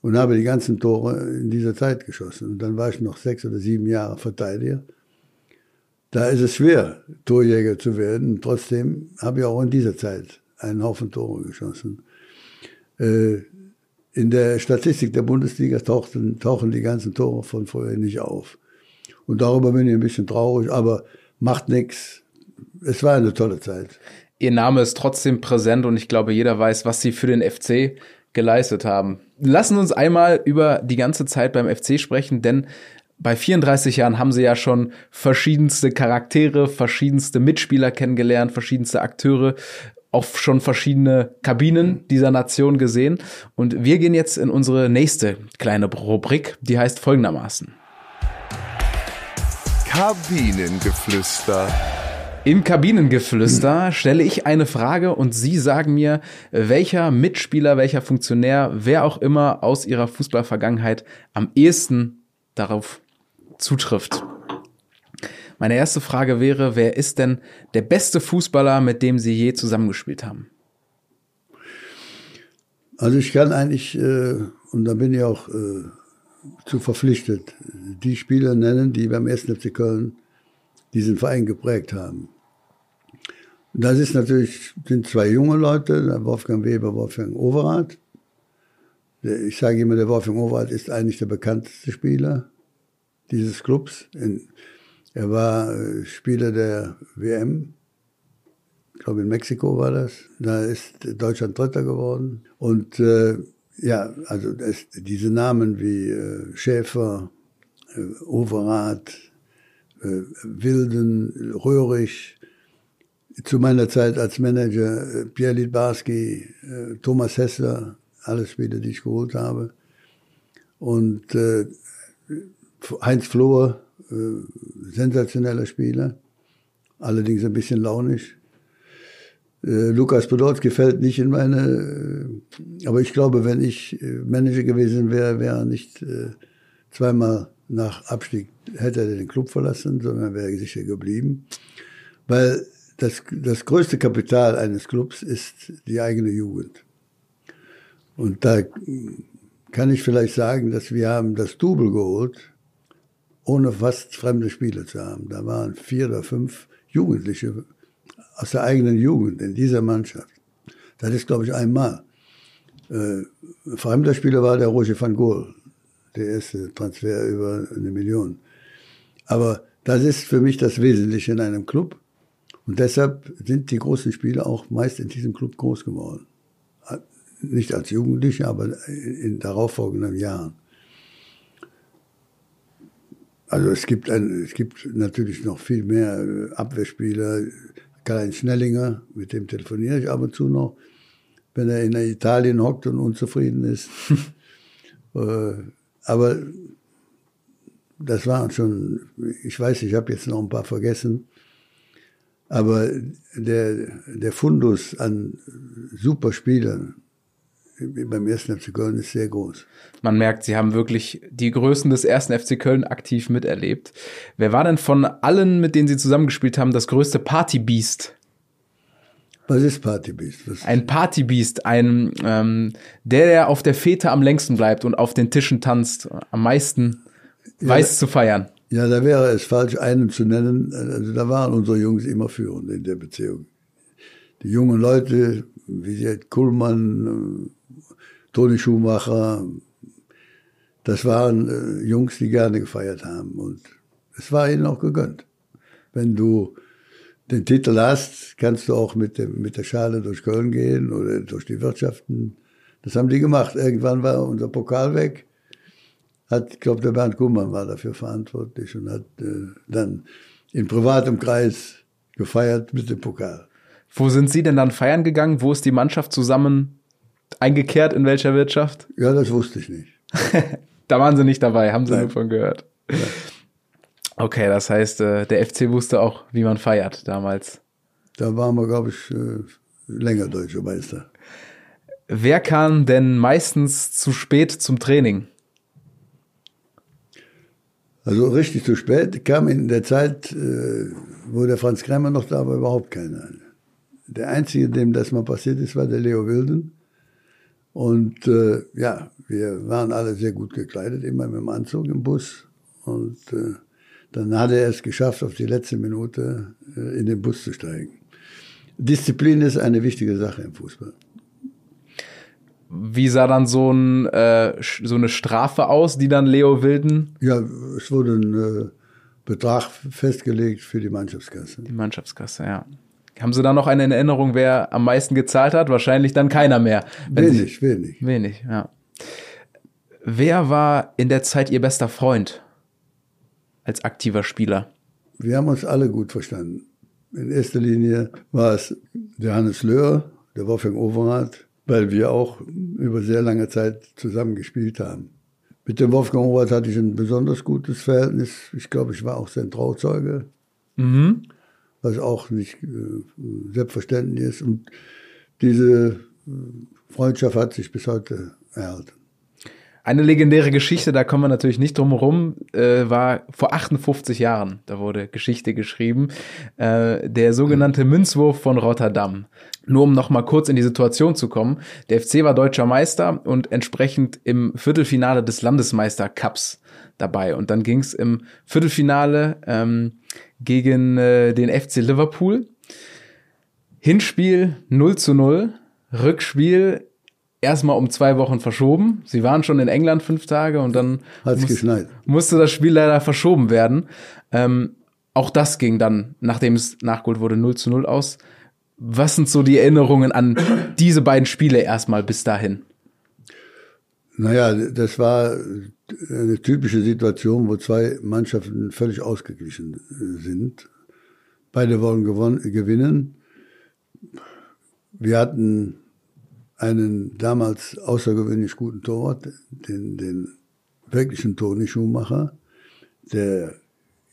und habe die ganzen Tore in dieser Zeit geschossen. Und dann war ich noch sechs oder sieben Jahre Verteidiger. Da ist es schwer, Torjäger zu werden. Trotzdem habe ich auch in dieser Zeit einen Haufen Tore geschossen. Äh, in der Statistik der Bundesliga tauchten, tauchen die ganzen Tore von vorher nicht auf. Und darüber bin ich ein bisschen traurig, aber macht nichts. Es war eine tolle Zeit. Ihr Name ist trotzdem präsent und ich glaube, jeder weiß, was Sie für den FC geleistet haben. Lassen uns einmal über die ganze Zeit beim FC sprechen, denn bei 34 Jahren haben sie ja schon verschiedenste Charaktere, verschiedenste Mitspieler kennengelernt, verschiedenste Akteure, auch schon verschiedene Kabinen dieser Nation gesehen. Und wir gehen jetzt in unsere nächste kleine Rubrik, die heißt folgendermaßen. Kabinengeflüster. Im Kabinengeflüster stelle ich eine Frage und Sie sagen mir, welcher Mitspieler, welcher Funktionär, wer auch immer aus Ihrer Fußballvergangenheit am ehesten darauf zutrifft. Meine erste Frage wäre, wer ist denn der beste Fußballer, mit dem Sie je zusammengespielt haben? Also ich kann eigentlich, äh, und da bin ich auch äh, zu verpflichtet, die Spieler nennen, die beim 1. FC Köln diesen Verein geprägt haben. Das ist natürlich, sind zwei junge Leute, Wolfgang Weber, Wolfgang Overath. Ich sage immer, der Wolfgang Overath ist eigentlich der bekannteste Spieler dieses Clubs. Er war äh, Spieler der WM, ich glaube in Mexiko war das. Da ist Deutschland Dritter geworden. Und äh, ja, also das, diese Namen wie äh, Schäfer, äh, Overath, äh, Wilden, Röhrig, zu meiner Zeit als Manager äh, Pierre Lidbarski, äh, Thomas Hessler, alle Spieler, die ich geholt habe. Und Heinz Flohr, äh, sensationeller Spieler, allerdings ein bisschen launisch. Äh, Lukas Podolski fällt nicht in meine, äh, aber ich glaube, wenn ich äh, Manager gewesen wäre, wäre er nicht äh, zweimal nach Abstieg hätte er den Club verlassen, sondern wäre sicher geblieben. Weil das, das größte Kapital eines Clubs ist die eigene Jugend. Und da kann ich vielleicht sagen, dass wir haben das Double geholt, ohne fast fremde Spieler zu haben. Da waren vier oder fünf Jugendliche aus der eigenen Jugend in dieser Mannschaft. Das ist, glaube ich, einmal. Äh, fremder Spieler war der Roger van Gool, der erste Transfer über eine Million. Aber das ist für mich das Wesentliche in einem Club. Und deshalb sind die großen Spieler auch meist in diesem Club groß geworden. Nicht als Jugendliche, aber in darauffolgenden Jahren. Also es gibt, ein, es gibt natürlich noch viel mehr äh, Abwehrspieler. Karl-Heinz Schnellinger, mit dem telefoniere ich ab und zu noch, wenn er in Italien hockt und unzufrieden ist. [laughs] Äh, aber das waren schon, ich weiß, ich habe jetzt noch ein paar vergessen. Aber der, der Fundus an Superspielern beim ersten FC Köln ist sehr groß. Man merkt, sie haben wirklich die Größen des ersten FC Köln aktiv miterlebt. Wer war denn von allen, mit denen sie zusammengespielt haben, das größte Partybeast? Was ist Partybeast? Was Ein Partybeast, ein ähm, der, der auf der Fete am längsten bleibt und auf den Tischen tanzt, am meisten weiß zu feiern. Ja, da wäre es falsch, einen zu nennen. Also da waren unsere Jungs immer führend in der Beziehung. Die jungen Leute, wie sie Kuhlmann, Toni Schumacher, das waren äh, Jungs, die gerne gefeiert haben. Und es war ihnen auch gegönnt. Wenn du den Titel hast, kannst du auch mit, dem, mit der Schale durch Köln gehen oder durch die Wirtschaften. Das haben die gemacht. Irgendwann war unser Pokal weg hat, ich glaube, der Bernd Kuhmann war dafür verantwortlich und hat äh, dann in privatem Kreis gefeiert mit dem Pokal. Wo sind Sie denn dann feiern gegangen? Wo ist die Mannschaft zusammen eingekehrt? In welcher Wirtschaft? Ja, das wusste ich nicht. [laughs] Da waren Sie nicht dabei, haben Sie Nein. nur von gehört. Okay, das heißt, äh, der FC wusste auch, wie man feiert damals. Da waren wir, glaube ich, äh, länger deutsche Meister. Wer kam denn meistens zu spät zum Training? Also richtig zu spät kam in der Zeit, äh, wo der Franz Krämer noch da war, überhaupt keiner. Der Einzige, dem das mal passiert ist, war der Leo Wilden. Und äh, ja, wir waren alle sehr gut gekleidet, immer mit dem Anzug im Bus. Und äh, dann hat er es geschafft, auf die letzte Minute äh, in den Bus zu steigen. Disziplin ist eine wichtige Sache im Fußball. Wie sah dann so, ein, äh, so eine Strafe aus, die dann Leo Wilden, Ja, es wurde ein äh, Betrag festgelegt für die Mannschaftskasse. die Mannschaftskasse, ja. Haben Sie da noch eine Erinnerung, wer am meisten gezahlt hat? Wahrscheinlich dann keiner mehr. wenn Sie- Wenig, wenig. Wenig, ja. Wer war in der Zeit Ihr bester Freund als aktiver Spieler? Wir haben uns alle gut verstanden. In erster Linie war es der Hannes Löhr, der Wolfgang Overath, weil wir auch über sehr lange Zeit zusammen gespielt haben. Mit dem Wolfgang Overath hatte ich ein besonders gutes Verhältnis. Ich glaube, ich war auch sein Trauzeuge, Mhm. Was auch nicht äh, selbstverständlich ist. Und diese äh, Freundschaft hat sich bis heute erhalten. Eine legendäre Geschichte, da kommen wir natürlich nicht drum herum, äh, war vor 58 Jahren, da wurde Geschichte geschrieben, äh, der sogenannte Münzwurf von Rotterdam. Nur um noch mal kurz in die Situation zu kommen. Der FC war deutscher Meister und entsprechend im Viertelfinale des Landesmeister-Cups dabei. Und dann ging es im Viertelfinale ähm, gegen äh, den FC Liverpool. Hinspiel 0 zu 0, Rückspiel erstmal um zwei Wochen verschoben. Sie waren schon in England fünf Tage und dann muss- musste das Spiel leider verschoben werden. Ähm, auch das ging dann, nachdem es nachgeholt wurde, 0 zu 0 aus. Was sind so die Erinnerungen an diese beiden Spiele erstmal bis dahin? Naja, das war eine typische Situation, wo zwei Mannschaften völlig ausgeglichen äh, sind. Beide wollen gewinnen. Wir hatten einen damals außergewöhnlich guten Torwart, den, den wirklichen Toni Schumacher. Der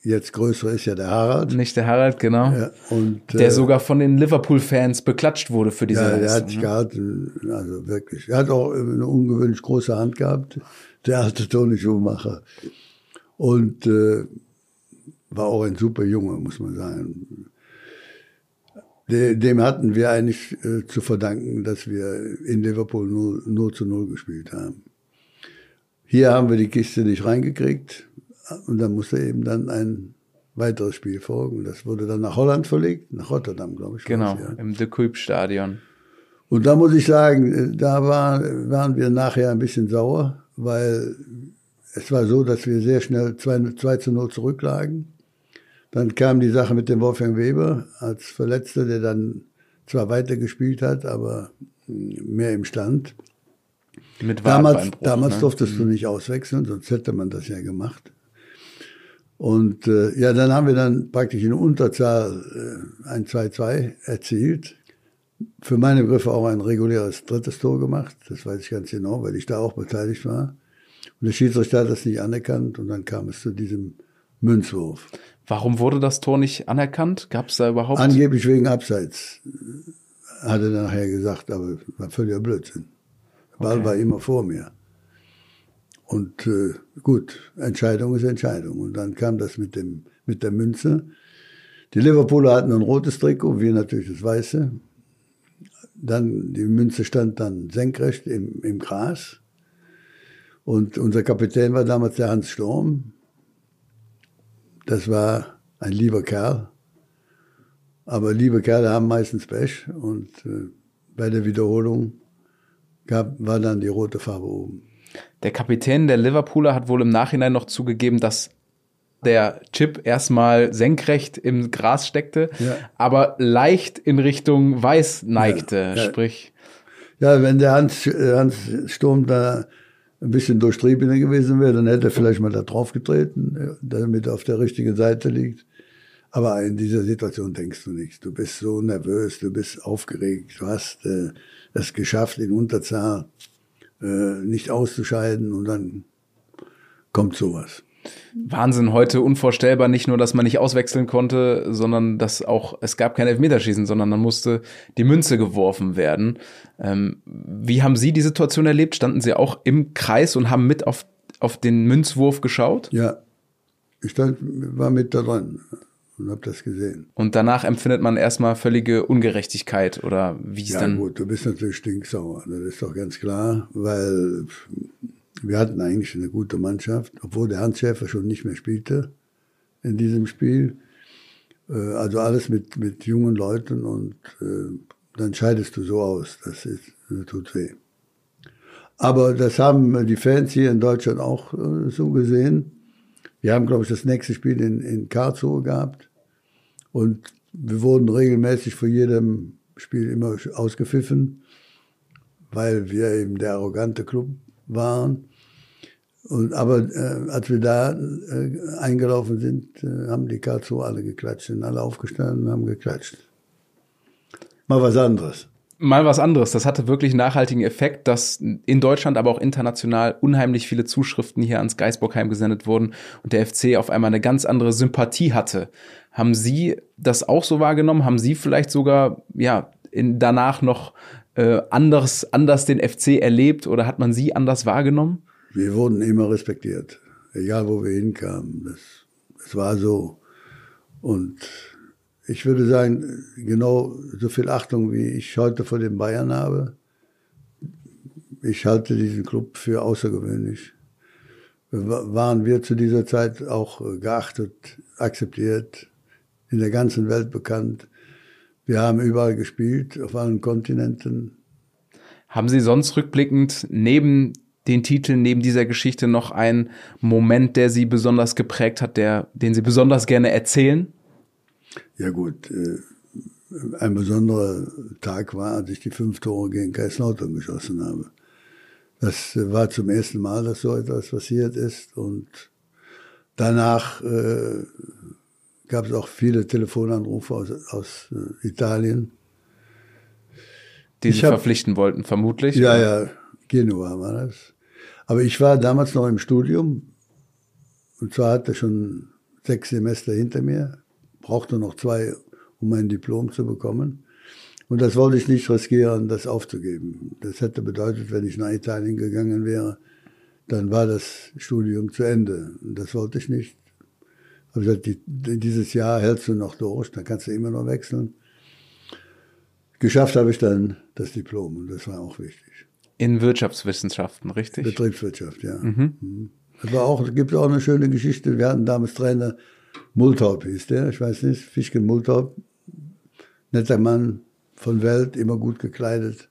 jetzt größere ist ja der Harald. Nicht der Harald, genau. Ja, und, Der äh, sogar von den Liverpool-Fans beklatscht wurde für diese ja, der Leistung. hat sich gehalten, also wirklich. Er hat auch eine ungewöhnlich große Hand gehabt, der alte Toni Schumacher. Und äh, war auch ein super Junge, muss man sagen. De, dem hatten wir eigentlich äh, zu verdanken, dass wir in Liverpool nur, nur zu null gespielt haben. Hier haben wir die Kiste nicht reingekriegt und dann musste eben dann ein weiteres Spiel folgen. Das wurde dann nach Holland verlegt, nach Rotterdam, glaube ich. Genau, war's, ja. im De Kuip-Stadion. Und da muss ich sagen, äh, da war, waren wir nachher ein bisschen sauer, weil es war so, dass wir sehr schnell 2, 2 zu 0 zurücklagen. Dann kam die Sache mit dem Wolfgang Weber als Verletzter, der dann zwar weitergespielt hat, aber mehr im Stand. Mit Damals, damals ne? durftest du nicht auswechseln, sonst hätte man das ja gemacht. Und äh, ja, dann haben wir dann praktisch in Unterzahl äh, ein 2-2 erzielt. Für meine Begriffe auch ein reguläres drittes Tor gemacht. Das weiß ich ganz genau, weil ich da auch beteiligt war. Und der Schiedsrichter hat das nicht anerkannt und dann kam es zu diesem Münzwurf. Warum wurde das Tor nicht anerkannt? Gab es da überhaupt? Angeblich wegen Abseits, hat er nachher gesagt, aber war völliger Blödsinn. Ball Okay. war immer vor mir. Und äh, gut, Entscheidung ist Entscheidung. Und dann kam das mit, dem, mit der Münze. Die Liverpooler hatten ein rotes Trikot, wir natürlich das weiße. Dann, die Münze stand dann senkrecht im, im Gras. Und unser Kapitän war damals der Hans Sturm. Das war ein lieber Kerl. Aber liebe Kerle haben meistens Pech. Und äh, bei der Wiederholung gab, war dann die rote Farbe oben. Der Kapitän der Liverpooler hat wohl im Nachhinein noch zugegeben, dass der Chip erstmal senkrecht im Gras steckte, Ja. aber leicht in Richtung weiß neigte. Ja, ja. Sprich, Ja, wenn der Hans, äh, Hans Sturm da ein bisschen durchtriebener gewesen wäre, dann hätte er vielleicht mal da drauf getreten, äh, damit er auf der richtigen Seite liegt. Aber in dieser Situation denkst du nichts. Du bist so nervös, du bist aufgeregt, du hast äh, es geschafft, in Unterzahl äh, nicht auszuscheiden und dann kommt sowas. Wahnsinn, heute unvorstellbar, nicht nur, dass man nicht auswechseln konnte, sondern dass auch, es gab kein Elfmeterschießen, sondern dann musste die Münze geworfen werden. Ähm, wie haben Sie die Situation erlebt? Standen Sie auch im Kreis und haben mit auf, auf den Münzwurf geschaut? Ja, ich stand, war mit da dran und habe das gesehen. Und danach empfindet man erstmal völlige Ungerechtigkeit oder wie es Ja dann. gut, du bist natürlich stinksauer, das ist doch ganz klar, weil wir hatten eigentlich eine gute Mannschaft, obwohl der Hans Schäfer schon nicht mehr spielte in diesem Spiel. Äh, Also alles mit, mit jungen Leuten und äh, dann scheidest du so aus, das, ist, das tut weh. Aber das haben die Fans hier in Deutschland auch äh, so gesehen. Wir haben, glaube ich, das nächste Spiel in, in Karlsruhe gehabt. Und wir wurden regelmäßig vor jedem Spiel immer ausgepfiffen, weil wir eben der arrogante Club waren. Und, aber äh, als wir da äh, eingelaufen sind, äh, haben die Karlsruhe alle geklatscht, sind alle aufgestanden und haben geklatscht. Mal was anderes. Mal was anderes. Das hatte wirklich nachhaltigen Effekt, dass in Deutschland, aber auch international unheimlich viele Zuschriften hier ans Geisbockheim gesendet wurden und der FC auf einmal eine ganz andere Sympathie hatte. Haben Sie das auch so wahrgenommen? Haben Sie vielleicht sogar ja in, danach noch äh, anders, anders den FC erlebt oder hat man Sie anders wahrgenommen? Wir wurden immer respektiert, egal wo wir hinkamen. Das, das war so. Und ich würde sagen, genau so viel Achtung, wie ich heute vor den Bayern habe. Ich halte diesen Club für außergewöhnlich. Wa- Waren wir zu dieser Zeit auch geachtet, akzeptiert, in der ganzen Welt bekannt. Wir haben überall gespielt, auf allen Kontinenten. Haben Sie sonst rückblickend neben den Titeln, neben dieser Geschichte noch einen Moment, der Sie besonders geprägt hat, der, den Sie besonders gerne erzählen? Ja gut, äh, ein besonderer Tag war, als ich die fünf Tore gegen Kaiserslautern geschossen habe. Das war zum ersten Mal, dass so etwas passiert ist und danach äh, gab es auch viele Telefonanrufe aus, aus äh, Italien. Die Sie hab- verpflichten wollten, vermutlich. Ja, ja, Genua war das. Aber ich war damals noch im Studium und zwar hatte schon sechs Semester hinter mir, brauchte noch zwei, um mein Diplom zu bekommen. Und das wollte ich nicht riskieren, das aufzugeben. Das hätte bedeutet, wenn ich nach Italien gegangen wäre, dann war das Studium zu Ende. Und das wollte ich nicht. Habe gesagt, die, dieses Jahr hältst du noch durch, dann kannst du immer noch wechseln. Geschafft habe ich dann das Diplom und das war auch wichtig. In Wirtschaftswissenschaften, richtig? Betriebswirtschaft, ja. Mhm. War auch, gibt auch eine schöne Geschichte. Wir hatten damals Trainer, Multhaup hieß der, ich weiß nicht, Fischken Multhaup, netter Mann von Welt, immer gut gekleidet,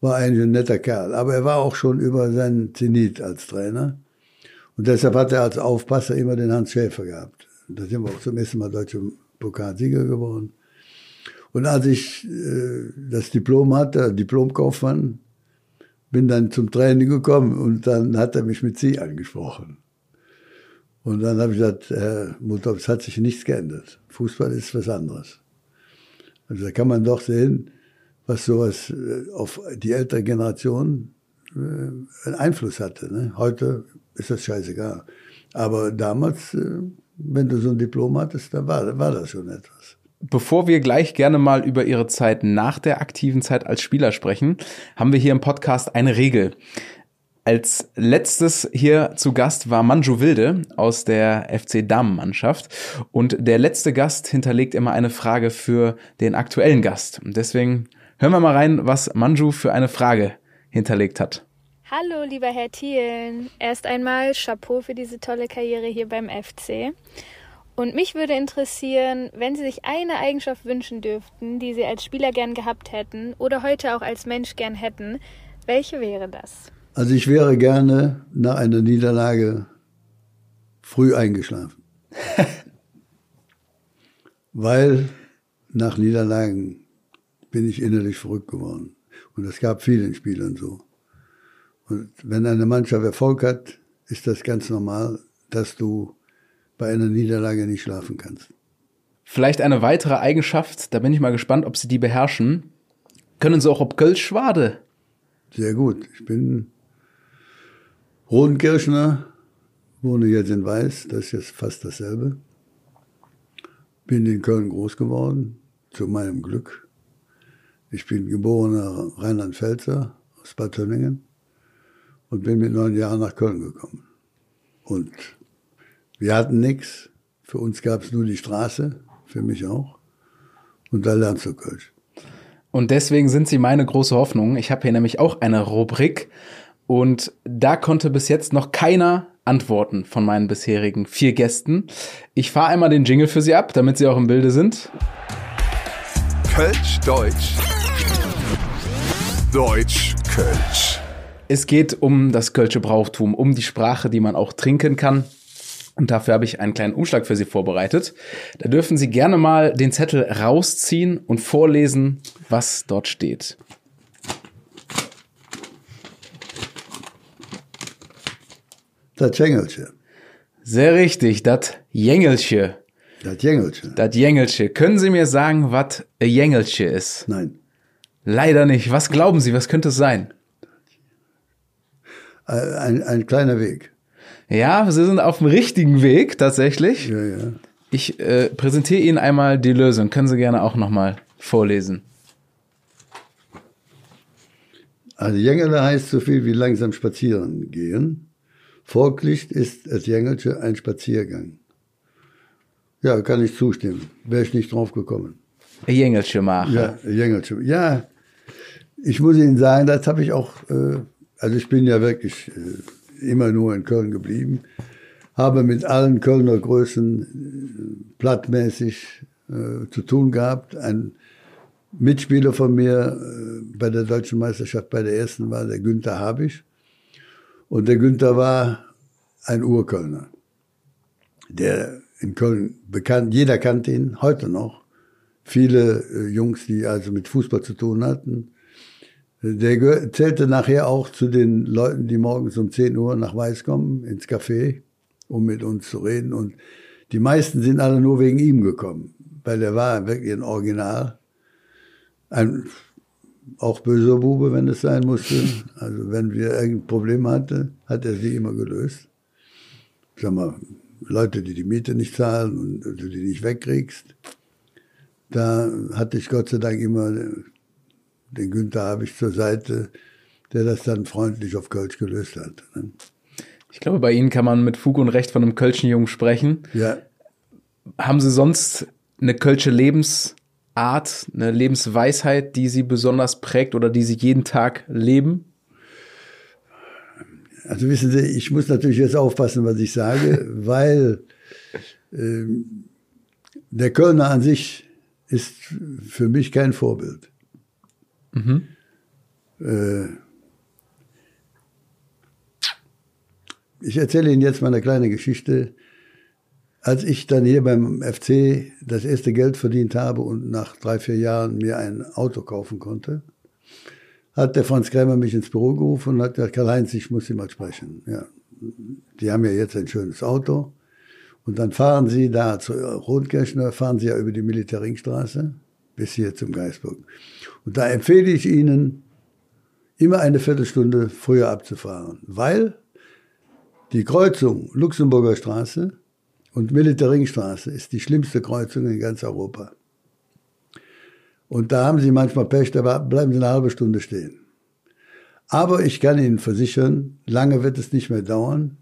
war eigentlich ein netter Kerl. Aber er war auch schon über seinen Zenit als Trainer. Und deshalb hat er als Aufpasser immer den Hans Schäfer gehabt. Da sind wir auch zum ersten Mal deutsche Pokalsieger geworden. Und als ich äh, das Diplom hatte, Diplomkaufmann, bin dann zum Training gekommen und dann hat er mich mit Sie angesprochen. Und dann habe ich gesagt, Herr Mutter, es hat sich nichts geändert. Fußball ist was anderes. Also da kann man doch sehen, was sowas äh, auf die ältere Generation äh, einen Einfluss hatte. Ne? Heute ist das scheißegal. Aber damals, äh, wenn du so ein Diplom hattest, dann war, war das schon etwas. Bevor wir gleich gerne mal über Ihre Zeit nach der aktiven Zeit als Spieler sprechen, haben wir hier im Podcast eine Regel. Als letztes hier zu Gast war Manju Wilde aus der FC Damenmannschaft und der letzte Gast hinterlegt immer eine Frage für den aktuellen Gast. Und deswegen hören wir mal rein, was Manju für eine Frage hinterlegt hat. Hallo, lieber Herr Thielen. Erst einmal Chapeau für diese tolle Karriere hier beim FC. Und mich würde interessieren, wenn Sie sich eine Eigenschaft wünschen dürften, die Sie als Spieler gern gehabt hätten oder heute auch als Mensch gern hätten, welche wäre das? Also ich wäre gerne nach einer Niederlage früh eingeschlafen. [laughs] Weil nach Niederlagen bin ich innerlich verrückt geworden. Und es gab vielen Spielern so. Und wenn eine Mannschaft Erfolg hat, ist das ganz normal, dass du bei einer Niederlage nicht schlafen kannst. Vielleicht eine weitere Eigenschaft, da bin ich mal gespannt, ob Sie die beherrschen. Können Sie auch ob Kölsch Schwade? Sehr gut. Ich bin Rodenkirchner, wohne jetzt in Weiß, das ist jetzt fast dasselbe. Bin in Köln groß geworden, zu meinem Glück. Ich bin geborener Rheinland-Pfälzer aus Bad Tönningen und bin mit neun Jahren nach Köln gekommen. Und wir hatten nichts. Für uns gab es nur die Straße, für mich auch. Und da lernst du Kölsch. Und deswegen sind Sie meine große Hoffnung. Ich habe hier nämlich auch eine Rubrik und da konnte bis jetzt noch keiner antworten von meinen bisherigen vier Gästen. Ich fahre einmal den Jingle für Sie ab, damit Sie auch im Bilde sind. Kölsch, Deutsch. Deutsch, Kölsch. Es geht um das Kölsche Brauchtum, um die Sprache, die man auch trinken kann. Und dafür habe ich einen kleinen Umschlag für Sie vorbereitet. Da dürfen Sie gerne mal den Zettel rausziehen und vorlesen, was dort steht. Das Jängelche. Sehr richtig, das Jängelche. Das Jängelche. Das Jängelche. Können Sie mir sagen, was Jängelche ist? Nein. Leider nicht. Was glauben Sie, was könnte es sein? Ein, ein kleiner Weg. Ja, Sie sind auf dem richtigen Weg, tatsächlich. Ja, ja. Ich äh, präsentiere Ihnen einmal die Lösung. Können Sie gerne auch nochmal vorlesen. Also Jängele heißt so viel wie langsam spazieren gehen. Folglich ist das Jängelche ein Spaziergang. Ja, kann ich zustimmen. Wäre ich nicht drauf gekommen. Jängelche machen. Ja, Jängelche. Ja, ich muss Ihnen sagen, das habe ich auch, äh, also ich bin ja wirklich äh, immer nur in Köln geblieben, habe mit allen Kölner Größen äh, plattmäßig äh, zu tun gehabt. Ein Mitspieler von mir äh, bei der deutschen Meisterschaft, bei der ersten war der Günther Habisch. Und der Günther war ein Urkölner, der in Köln bekannt, jeder kannte ihn, heute noch. Viele äh, Jungs, die also mit Fußball zu tun hatten. Der zählte nachher auch zu den Leuten, die morgens um 10 Uhr nach Weiß kommen, ins Café, um mit uns zu reden. Und die meisten sind alle nur wegen ihm gekommen, weil er war wirklich ein Original. Ein auch böser Bube, wenn es sein musste. Also wenn wir irgendein Problem hatten, hat er sie immer gelöst. Sag mal, Leute, die die Miete nicht zahlen und du die nicht wegkriegst, da hatte ich Gott sei Dank immer den Günther habe ich zur Seite, der das dann freundlich auf Kölsch gelöst hat. ne? Ich glaube, bei Ihnen kann man mit Fug und Recht von einem Kölschen Jungen sprechen. Ja, Haben Sie sonst eine Kölsche Lebensart, eine Lebensweisheit, die Sie besonders prägt oder die Sie jeden Tag leben? Also wissen Sie, ich muss natürlich jetzt aufpassen, was ich sage, [laughs] weil ähm, der Kölner an sich ist für mich kein Vorbild. Äh, ich erzähle Ihnen jetzt mal eine kleine Geschichte. Als ich dann hier beim FC das erste Geld verdient habe und nach drei, vier Jahren mir ein Auto kaufen konnte, hat der Franz Krämer mich ins Büro gerufen und hat gesagt, Karl-Heinz, ich muss Sie mal sprechen. Ja, die haben ja jetzt ein schönes Auto. Und dann fahren Sie da zu Rotkirchner, fahren Sie ja über die Militärringstraße bis hier zum Geisburg. Und da empfehle ich Ihnen, immer eine Viertelstunde früher abzufahren, weil die Kreuzung Luxemburger Straße und Militärringstraße ist die schlimmste Kreuzung in ganz Europa. Und da haben sie manchmal Pech, da bleiben sie eine halbe Stunde stehen. Aber ich kann Ihnen versichern, lange wird es nicht mehr dauern.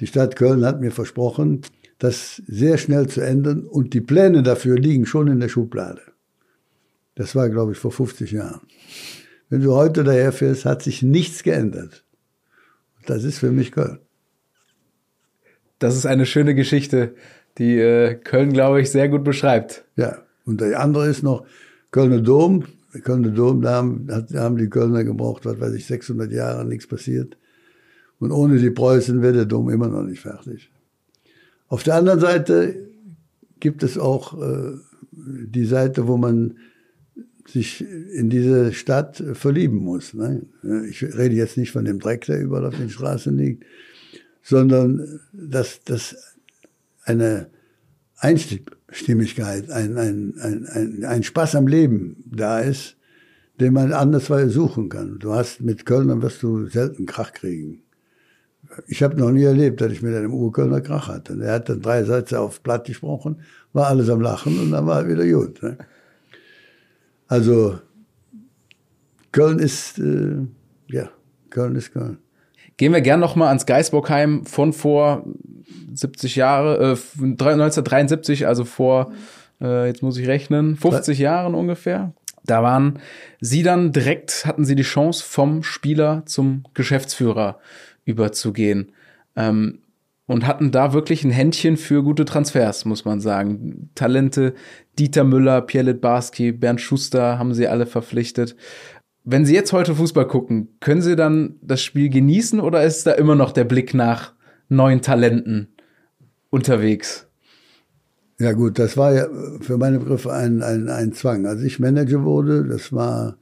Die Stadt Köln hat mir versprochen, das sehr schnell zu ändern und die Pläne dafür liegen schon in der Schublade. Das war, glaube ich, vor 50 Jahren. Wenn du heute daher fährst, hat sich nichts geändert. Das ist für mich Köln. Das ist eine schöne Geschichte, die äh, Köln, glaube ich, sehr gut beschreibt. Ja, und der andere ist noch Kölner Dom. Der Kölner Dom, da haben, da haben die Kölner gebraucht, was weiß ich, 600 Jahre, nichts passiert. Und ohne die Preußen wäre der Dom immer noch nicht fertig. Auf der anderen Seite gibt es auch äh, die Seite, wo man sich in diese Stadt verlieben muss. Ne? Ich rede jetzt nicht von dem Dreck, der überall auf den Straßen liegt, sondern dass, dass eine Einstimmigkeit, ein, ein, ein, ein, ein Spaß am Leben da ist, den man andersweise suchen kann. Du hast mit Kölnern wirst du selten Krach kriegen. Ich habe noch nie erlebt, dass ich mit einem Urkölner Krach hatte. Er hat dann drei Sätze auf Platt gesprochen, war alles am Lachen und dann war er wieder gut. Ne? Also Köln ist, äh, ja, Köln ist Köln. Gehen wir gern noch mal ans Geisbockheim von vor 70 Jahre, äh, 1973, also vor, äh, jetzt muss ich rechnen, 50 Jahren ungefähr. Da waren Sie dann direkt, hatten Sie die Chance, vom Spieler zum Geschäftsführer überzugehen. Ähm, und hatten da wirklich ein Händchen für gute Transfers, muss man sagen. Talente, Dieter Müller, Pierre Barski, Bernd Schuster haben sie alle verpflichtet. Wenn Sie jetzt heute Fußball gucken, können Sie dann das Spiel genießen oder ist da immer noch der Blick nach neuen Talenten unterwegs? Ja gut, das war ja für meine Begriffe ein, ein, ein Zwang. Als ich Manager wurde, das war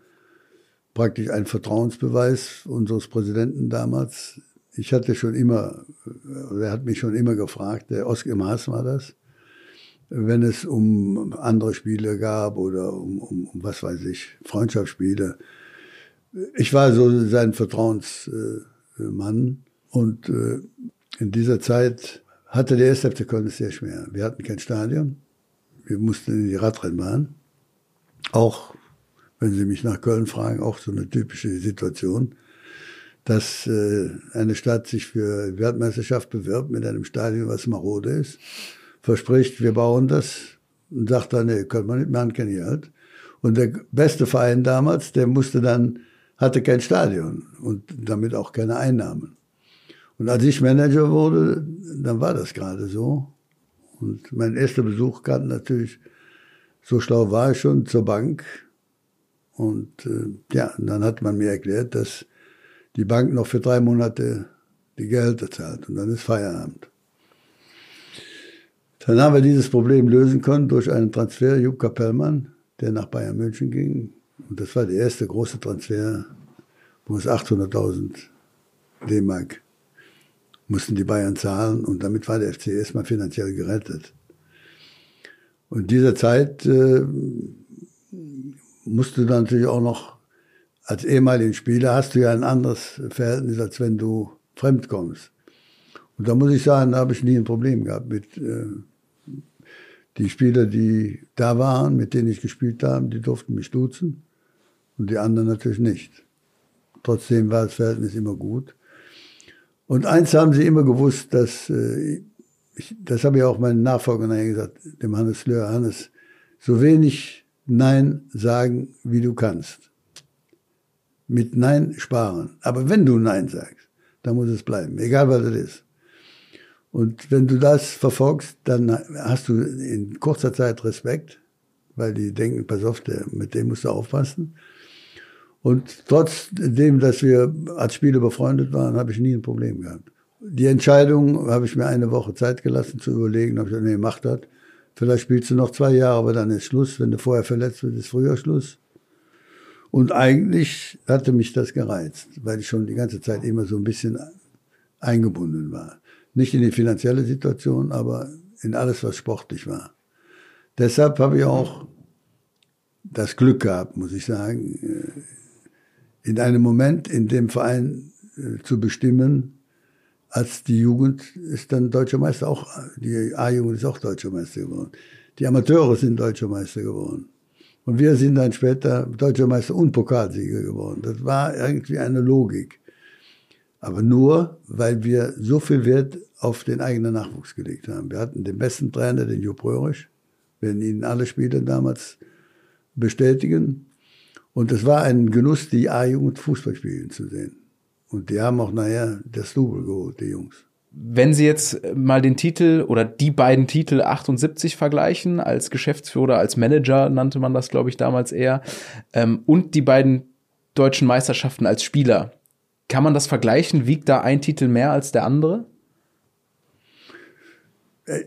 praktisch ein Vertrauensbeweis unseres Präsidenten damals ich hatte schon immer, er hat mich schon immer gefragt, der Oskar Maas war das, wenn es um andere Spiele gab oder um, um, um was weiß ich, Freundschaftsspiele. Ich war so sein Vertrauensmann und äh, in dieser Zeit hatte der erste Köln es sehr schwer. Wir hatten kein Stadion, wir mussten in die Radrennbahn. Auch, wenn Sie mich nach Köln fragen, auch so eine typische Situation dass äh, eine Stadt sich für Weltmeisterschaft bewirbt mit einem Stadion, was marode ist, verspricht, wir bauen das und sagt dann, nee, können wir nicht machen, kein Geld. Und der beste Verein damals, der musste dann, hatte kein Stadion und damit auch keine Einnahmen. Und als ich Manager wurde, dann war das gerade so. Und mein erster Besuch kam natürlich, so schlau war ich schon, zur Bank. Und äh, ja, dann hat man mir erklärt, dass die Bank noch für drei Monate die Gehälter zahlt und dann ist Feierabend. Dann haben wir dieses Problem lösen können durch einen Transfer, Jupp Kapellmann, der nach Bayern München ging. Und das war der erste große Transfer, wo es 800.000 D-Mark mussten die Bayern zahlen und damit war der FC erstmal finanziell gerettet. Und dieser Zeit äh, musste dann natürlich auch noch als ehemaligen Spieler hast du ja ein anderes Verhältnis, als wenn du fremd kommst. Und da muss ich sagen, da habe ich nie ein Problem gehabt mit äh, die Spieler, die da waren, mit denen ich gespielt habe, die durften mich duzen und die anderen natürlich nicht. Trotzdem war das Verhältnis immer gut. Und eins haben sie immer gewusst, dass äh, ich, das habe ich auch meinen Nachfolger gesagt, dem Hannes Löhr, Hannes, so wenig Nein sagen, wie du kannst mit Nein sparen. Aber wenn du Nein sagst, dann muss es bleiben, egal was es ist. Und wenn du das verfolgst, dann hast du in kurzer Zeit Respekt, weil die denken, pass auf, der, mit dem musst du aufpassen. Und trotzdem, dass wir als Spieler befreundet waren, habe ich nie ein Problem gehabt. Die Entscheidung habe ich mir eine Woche Zeit gelassen zu überlegen, habe ich gesagt, nee, das. Vielleicht spielst du noch zwei Jahre, aber dann ist Schluss. Wenn du vorher verletzt wirst, ist früher Schluss. Und eigentlich hatte mich das gereizt, weil ich schon die ganze Zeit immer so ein bisschen eingebunden war. Nicht in die finanzielle Situation, aber in alles, was sportlich war. Deshalb habe ich auch das Glück gehabt, muss ich sagen, äh, in einem Moment in dem Verein äh, zu bestimmen, als die Jugend ist dann deutscher Meister, auch die A-Jugend ist auch deutscher Meister geworden. Die Amateure sind deutscher Meister geworden. Und wir sind dann später Deutscher Meister und Pokalsieger geworden. Das war irgendwie eine Logik. Aber nur, weil wir so viel Wert auf den eigenen Nachwuchs gelegt haben. Wir hatten den besten Trainer, den Jupp Röhrisch, wenn Ihnen alle Spieler damals bestätigen. Und es war ein Genuss, die A-Jugend Fußball spielen zu sehen. Und die haben auch nachher das Double geholt, die Jungs. Wenn Sie jetzt mal den Titel oder die beiden Titel 78 vergleichen, als Geschäftsführer, als Manager nannte man das, glaube ich, damals eher, ähm, und die beiden deutschen Meisterschaften als Spieler, kann man das vergleichen? Wiegt da ein Titel mehr als der andere?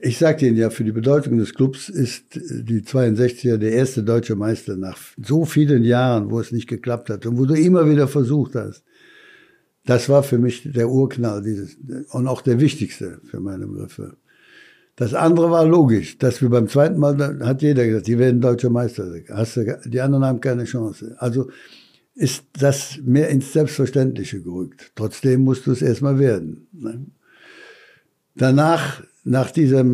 Ich sagte Ihnen ja, für die Bedeutung des Clubs ist die 62er der erste deutsche Meister nach so vielen Jahren, wo es nicht geklappt hat und wo du immer wieder versucht hast. Das war für mich der Urknall dieses, und auch der wichtigste für meine Begriffe. Das andere war logisch, dass wir beim zweiten Mal, hat jeder gesagt, die werden deutscher Meister. Hast du, die anderen haben keine Chance. Also ist das mehr ins Selbstverständliche gerückt. Trotzdem musst du es erstmal werden. Ne? Danach, nach dieser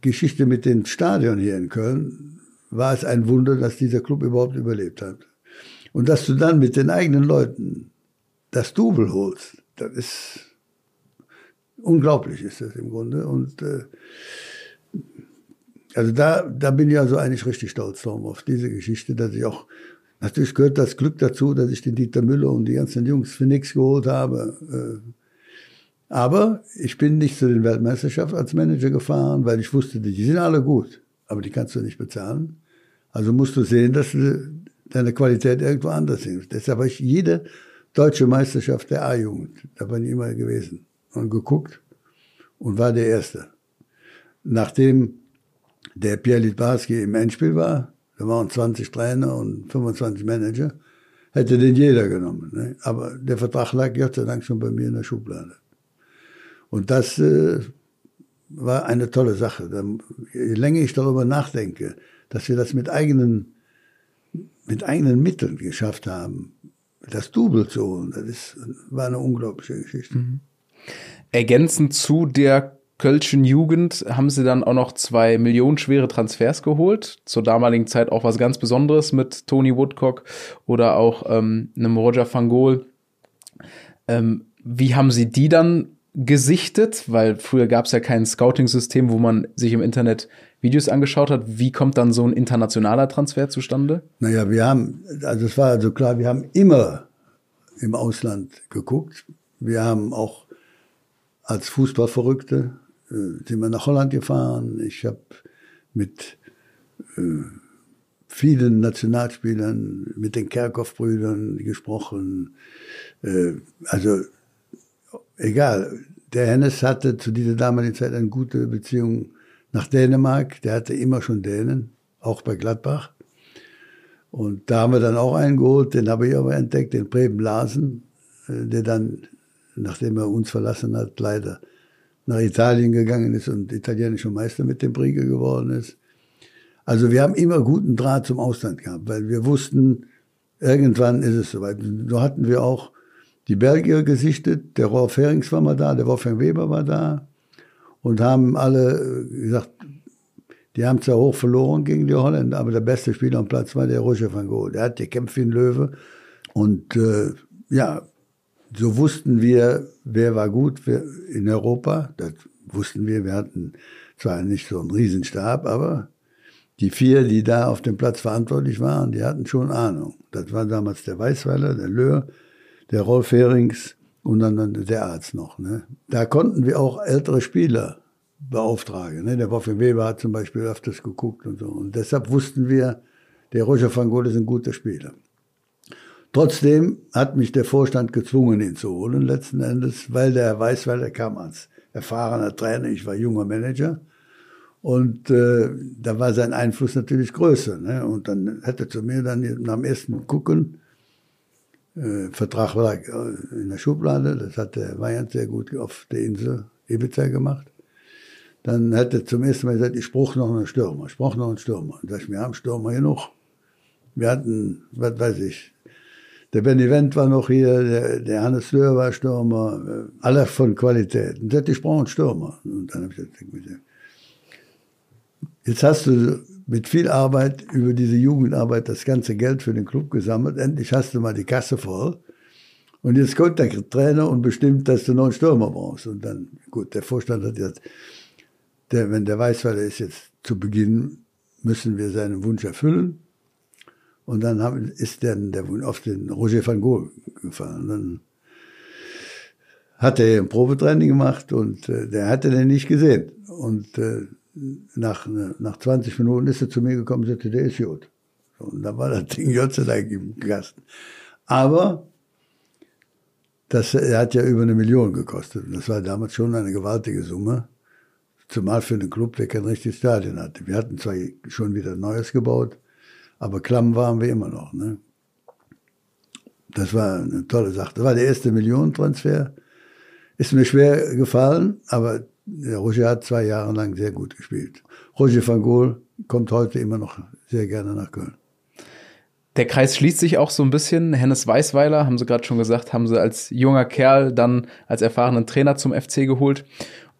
Geschichte mit dem Stadion hier in Köln, war es ein Wunder, dass dieser Club überhaupt überlebt hat. Und dass du dann mit den eigenen Leuten das Double holst, das ist unglaublich, ist das im Grunde. Und äh, also da, da bin ich also eigentlich richtig stolz drauf, auf diese Geschichte, dass ich auch, natürlich gehört das Glück dazu, dass ich den Dieter Müller und die ganzen Jungs für nichts geholt habe. Äh, aber ich bin nicht zu den Weltmeisterschaften als Manager gefahren, weil ich wusste, die sind alle gut, aber die kannst du nicht bezahlen. Also musst du sehen, dass du deine Qualität irgendwo anders ist. Deshalb habe ich jede deutsche Meisterschaft der A-Jugend. Da bin ich immer gewesen und geguckt und war der Erste. Nachdem der Pierre Litbarski im Endspiel war, da waren 20 Trainer und 25 Manager, hätte den jeder genommen. Ne? Aber der Vertrag lag Gott sei Dank schon bei mir in der Schublade. Und das äh, war eine tolle Sache. Je länger ich darüber nachdenke, dass wir das mit eigenen, mit eigenen Mitteln geschafft haben, das Double zu holen. Das ist, war eine unglaubliche Geschichte. Mhm. Ergänzend zu der Kölschen Jugend haben sie dann auch noch zwei millionenschwere Transfers geholt. Zur damaligen Zeit auch was ganz Besonderes mit Tony Woodcock oder auch ähm, einem Roger van Gogh. Ähm, wie haben sie die dann gesichtet? Weil früher gab es ja kein Scouting-System, wo man sich im Internet Videos angeschaut hat. Wie kommt dann so ein internationaler Transfer zustande? Naja, wir haben, also es war also klar, wir haben immer im Ausland geguckt. Wir haben auch als Fußballverrückte äh, sind wir nach Holland gefahren. Ich habe mit äh, vielen Nationalspielern, mit den Kerkhoff-Brüdern gesprochen. Äh, also egal. Der Hennes hatte zu dieser damaligen Zeit eine gute Beziehung nach Dänemark. Der hatte immer schon Dänen, auch bei Gladbach. Und da haben wir dann auch einen geholt, den habe ich aber entdeckt, den Preben Larsen, äh, der dann, nachdem er uns verlassen hat, leider nach Italien gegangen ist und italienischer Meister mit dem Briege geworden ist. Also wir haben immer guten Draht zum Ausland gehabt, weil wir wussten, irgendwann ist es soweit. So hatten wir auch die Belgier gesichtet, der Rolf Herings war mal da, der Wolfgang Weber war da, und haben alle äh, gesagt, die haben zwar hoch verloren gegen die Holländer, aber der beste Spieler am Platz war der Roger van Gogh. Der hat gekämpft wie ein Löwe. Und äh, ja, so wussten wir, wer war gut in Europa. Das wussten wir. Wir hatten zwar nicht so einen Riesenstab, aber die vier, die da auf dem Platz verantwortlich waren, die hatten schon Ahnung. Das war damals der Weißweiler, der Löhr, der Rolf Herings und dann der Arzt noch. Ne? Da konnten wir auch ältere Spieler beauftragen. Ne? Der Wolfgang Weber hat zum Beispiel öfters geguckt und so. Und deshalb wussten wir, der Roger van Gogh ist ein guter Spieler. Trotzdem hat mich der Vorstand gezwungen, ihn zu holen, letzten Endes, weil der weiß, weil er kam als erfahrener Trainer, ich war junger Manager. Und äh, da war sein Einfluss natürlich größer. Ne? Und dann hätte zu mir dann nach dem ersten Gucken äh, Vertrag lag äh, in der Schublade, das hat der Weyand sehr gut auf der Insel Ibiza gemacht. Dann hat er zum ersten Mal gesagt, ich brauche noch einen Stürmer, ich brauche noch einen Stürmer. Und sag wir haben Stürmer genug. Wir hatten, was weiß ich, der Benny Wendt war noch hier, der, der Hannes Löhr war Stürmer, äh, alle von Qualität. Und sagte, ich brauche einen Stürmer. Und dann habe ich gesagt, jetzt hast du mit viel Arbeit über diese Jugendarbeit das ganze Geld für den Club gesammelt. Endlich hast du mal die Kasse voll. Und jetzt kommt der Trainer und bestimmt, dass du noch einen Stürmer brauchst. Und dann, gut, der Vorstand hat jetzt, der, wenn der weiß, weil er ist jetzt zu Beginn, müssen wir seinen Wunsch erfüllen. Und dann haben, ist dann der auf den Roger van Gogh gefallen. Dann hat er ein Probetraining gemacht und äh, der hatte den nicht gesehen. Und äh, nach, nach 20 Minuten ist er zu mir gekommen und sagte, der ist gut. Und dann war das Ding [laughs] Gott sei Dank im Kasten. Aber das er hat ja über eine Million gekostet. Das war damals schon eine gewaltige Summe. Zumal für einen Club, der kein richtiges Stadion hatte. Wir hatten zwar schon wieder Neues gebaut, aber klamm waren wir immer noch. Ne? Das war eine tolle Sache. Das war der erste Millionentransfer. Ist mir schwer gefallen, aber der Roger hat zwei Jahre lang sehr gut gespielt. Roger van Gogh kommt heute immer noch sehr gerne nach Köln. Der Kreis schließt sich auch so ein bisschen. Hennes Weißweiler, haben Sie gerade schon gesagt, haben Sie als junger Kerl dann als erfahrenen Trainer zum FC geholt.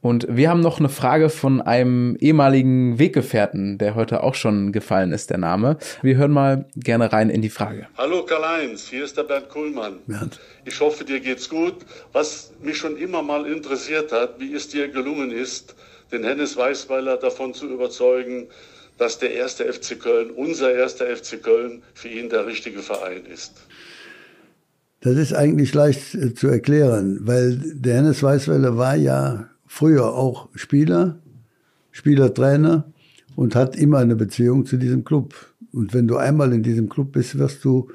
Und wir haben noch eine Frage von einem ehemaligen Weggefährten, der heute auch schon gefallen ist, der Name. Wir hören mal gerne rein in die Frage. Hallo Karl-Heinz, hier ist der Bernd Kuhlmann. Bernd. Ich hoffe, dir geht's gut. Was mich schon immer mal interessiert hat, wie es dir gelungen ist, den Hennes Weißweiler davon zu überzeugen, dass der erste FC Köln, unser erster FC Köln, für ihn der richtige Verein ist. Das ist eigentlich leicht äh, zu erklären, weil der Hennes Weißweiler war ja früher auch Spieler, Spielertrainer und hat immer eine Beziehung zu diesem Club. Und wenn du einmal in diesem Club bist, wirst du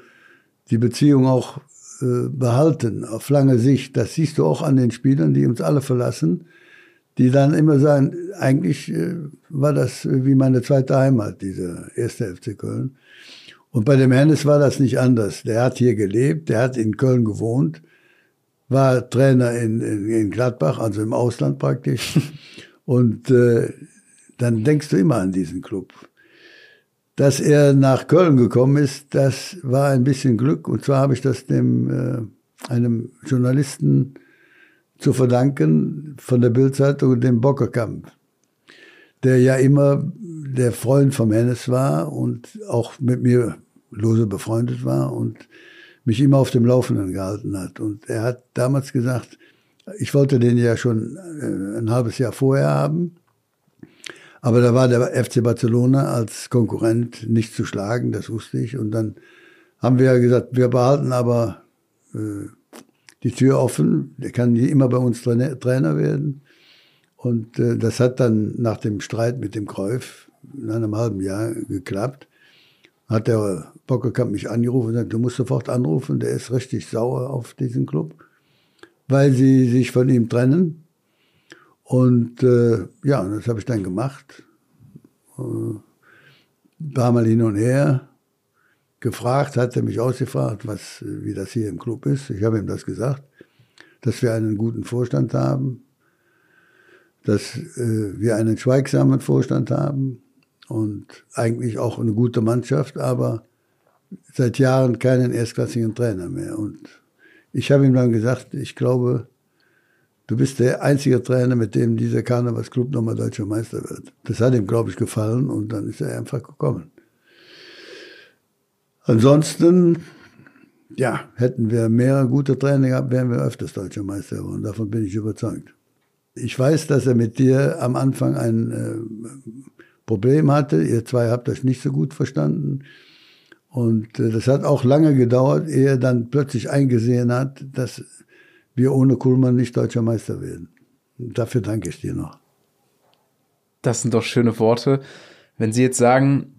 die Beziehung auch äh, behalten auf lange Sicht. Das siehst du auch an den Spielern, die uns alle verlassen, die dann immer sagen, eigentlich äh, war das wie meine zweite Heimat, dieser erste FC Köln. Und bei dem Hennes war das nicht anders. Der hat hier gelebt, der hat in Köln gewohnt war Trainer in, in, in Gladbach, also im Ausland praktisch. [laughs] Und äh, dann denkst du immer an diesen Club. Dass er nach Köln gekommen ist, das war ein bisschen Glück. Und zwar habe ich das dem äh, einem Journalisten zu verdanken von der Bildzeitung, dem Bockerkamp, der ja immer der Freund vom Hennes war und auch mit mir lose befreundet war und mich immer auf dem Laufenden gehalten hat. Und er hat damals gesagt, ich wollte den ja schon äh, ein halbes Jahr vorher haben. Aber da war der FC Barcelona als Konkurrent nicht zu schlagen, das wusste ich. Und dann haben wir gesagt, wir behalten aber äh, die Tür offen. Der kann immer bei uns Trainer werden. Und äh, das hat dann nach dem Streit mit dem Kräuf in einem halben Jahr geklappt hat der Bockelkamp mich angerufen und gesagt, du musst sofort anrufen, der ist richtig sauer auf diesen Club, weil sie sich von ihm trennen. Und äh, ja, das habe ich dann gemacht. Äh, ein paar Mal hin und her gefragt, hat er mich ausgefragt, was, wie das hier im Club ist. Ich habe ihm das gesagt, dass wir einen guten Vorstand haben, dass äh, wir einen schweigsamen Vorstand haben, und eigentlich auch eine gute Mannschaft, aber seit Jahren keinen erstklassigen Trainer mehr. Und ich habe ihm dann gesagt, ich glaube, du bist der einzige Trainer, mit dem dieser Karnevalsclub nochmal deutscher Meister wird. Das hat ihm, glaube ich, gefallen und dann ist er einfach gekommen. Ansonsten, ja, hätten wir mehrere gute Trainer gehabt, wären wir öfters deutscher Meister geworden. Davon bin ich überzeugt. Ich weiß, dass er mit dir am Anfang ein äh, Problem hatte. Ihr zwei habt das nicht so gut verstanden. Und äh, das hat auch lange gedauert, ehe er dann plötzlich eingesehen hat, dass wir ohne Kuhlmann nicht deutscher Meister werden. Und dafür danke ich dir noch. Das sind doch schöne Worte. Wenn Sie jetzt sagen,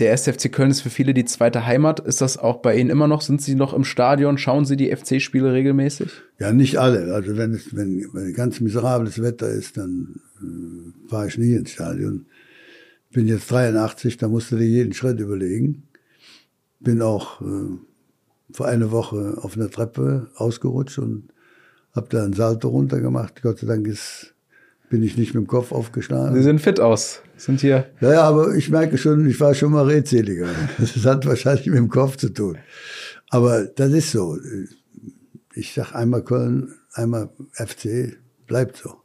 der SFC Köln ist für viele die zweite Heimat. Ist das auch bei Ihnen immer noch? Sind Sie noch im Stadion? Schauen Sie die FC-Spiele regelmäßig? Ja, nicht alle. Also wenn es wenn, wenn ganz miserables Wetter ist, dann äh, fahre ich nie ins Stadion bin jetzt 83, da musste dir jeden Schritt überlegen. Bin auch äh, vor einer Woche auf einer Treppe ausgerutscht und habe da einen Salto runtergemacht. Gott sei Dank ist, bin ich nicht mit dem Kopf aufgestanden. Sie sehen fit aus. Sind hier. Ja, ja, aber ich merke schon, ich war schon mal redseliger. [laughs] Das hat wahrscheinlich mit dem Kopf zu tun. Aber das ist so. Ich sag einmal Köln, einmal FC, bleibt so.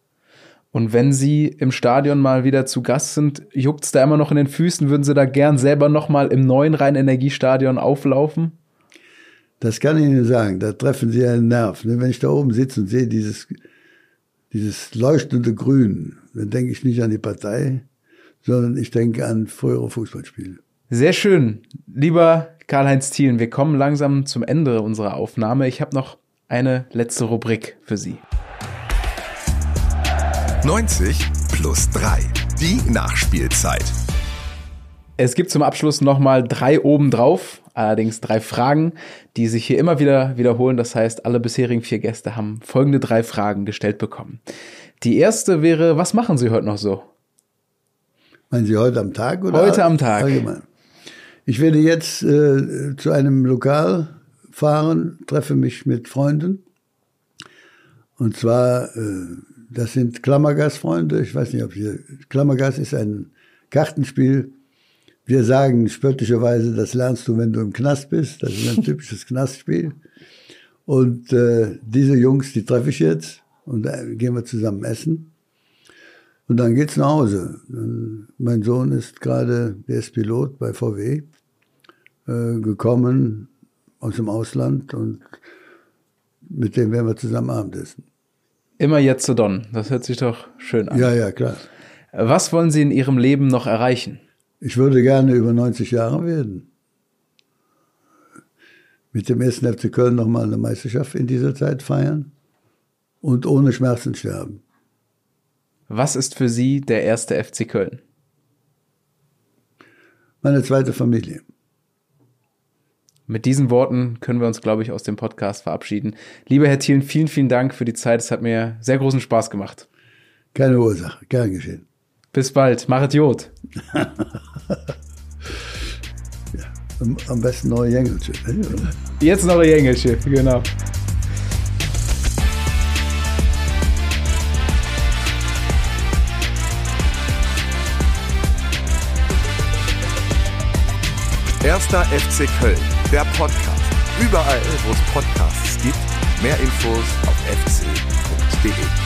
Und wenn Sie im Stadion mal wieder zu Gast sind, juckt es da immer noch in den Füßen? Würden Sie da gern selber noch mal im neuen Rhein-Energiestadion auflaufen? Das kann ich Ihnen sagen. Da treffen Sie einen Nerv. Ne? Wenn ich da oben sitze und sehe dieses, dieses leuchtende Grün, dann denke ich nicht an die Partei, sondern ich denke an frühere Fußballspiele. Sehr schön. Lieber Karl-Heinz Thielen, wir kommen langsam zum Ende unserer Aufnahme. Ich habe noch eine letzte Rubrik für Sie. 90 plus 3. Die Nachspielzeit. Es gibt zum Abschluss nochmal drei obendrauf, allerdings drei Fragen, die sich hier immer wieder wiederholen. Das heißt, alle bisherigen vier Gäste haben folgende drei Fragen gestellt bekommen. Die erste wäre, was machen Sie heute noch so? Meinen Sie heute am Tag oder? Heute am Tag. Allgemein. Ich werde jetzt äh, zu einem Lokal fahren, treffe mich mit Freunden. Und zwar, äh, das sind Klammergas-Freunde. Ich weiß nicht, ob Sie, Klammergas ist ein Kartenspiel. Wir sagen spöttischerweise, das lernst du, wenn du im Knast bist. Das ist ein [laughs] typisches Knastspiel. Und äh, diese Jungs, die treffe ich jetzt und da gehen wir zusammen essen. Und dann geht's nach Hause. Mein Sohn ist gerade, der ist Pilot bei VW, äh, gekommen aus dem Ausland und mit dem werden wir zusammen Abendessen. Immer jetzt zu Don. Das hört sich doch schön an. Ja, ja, klar. Was wollen Sie in Ihrem Leben noch erreichen? Ich würde gerne über 90 Jahre werden. Mit dem ersten FC Köln nochmal eine Meisterschaft in dieser Zeit feiern und ohne Schmerzen sterben. Was ist für Sie der erste FC Köln? Meine zweite Familie. Mit diesen Worten können wir uns, glaube ich, aus dem Podcast verabschieden. Lieber Herr Thielen, vielen, vielen Dank für die Zeit. Es hat mir sehr großen Spaß gemacht. Keine Ursache, gern geschehen. Bis bald. Machet Jod. [laughs] ja, am besten neue Jängelchen. Jetzt ein Jengelschiff, genau. Erster FC Köln, der Podcast. Überall, wo es Podcasts gibt. Mehr Infos auf fc.de.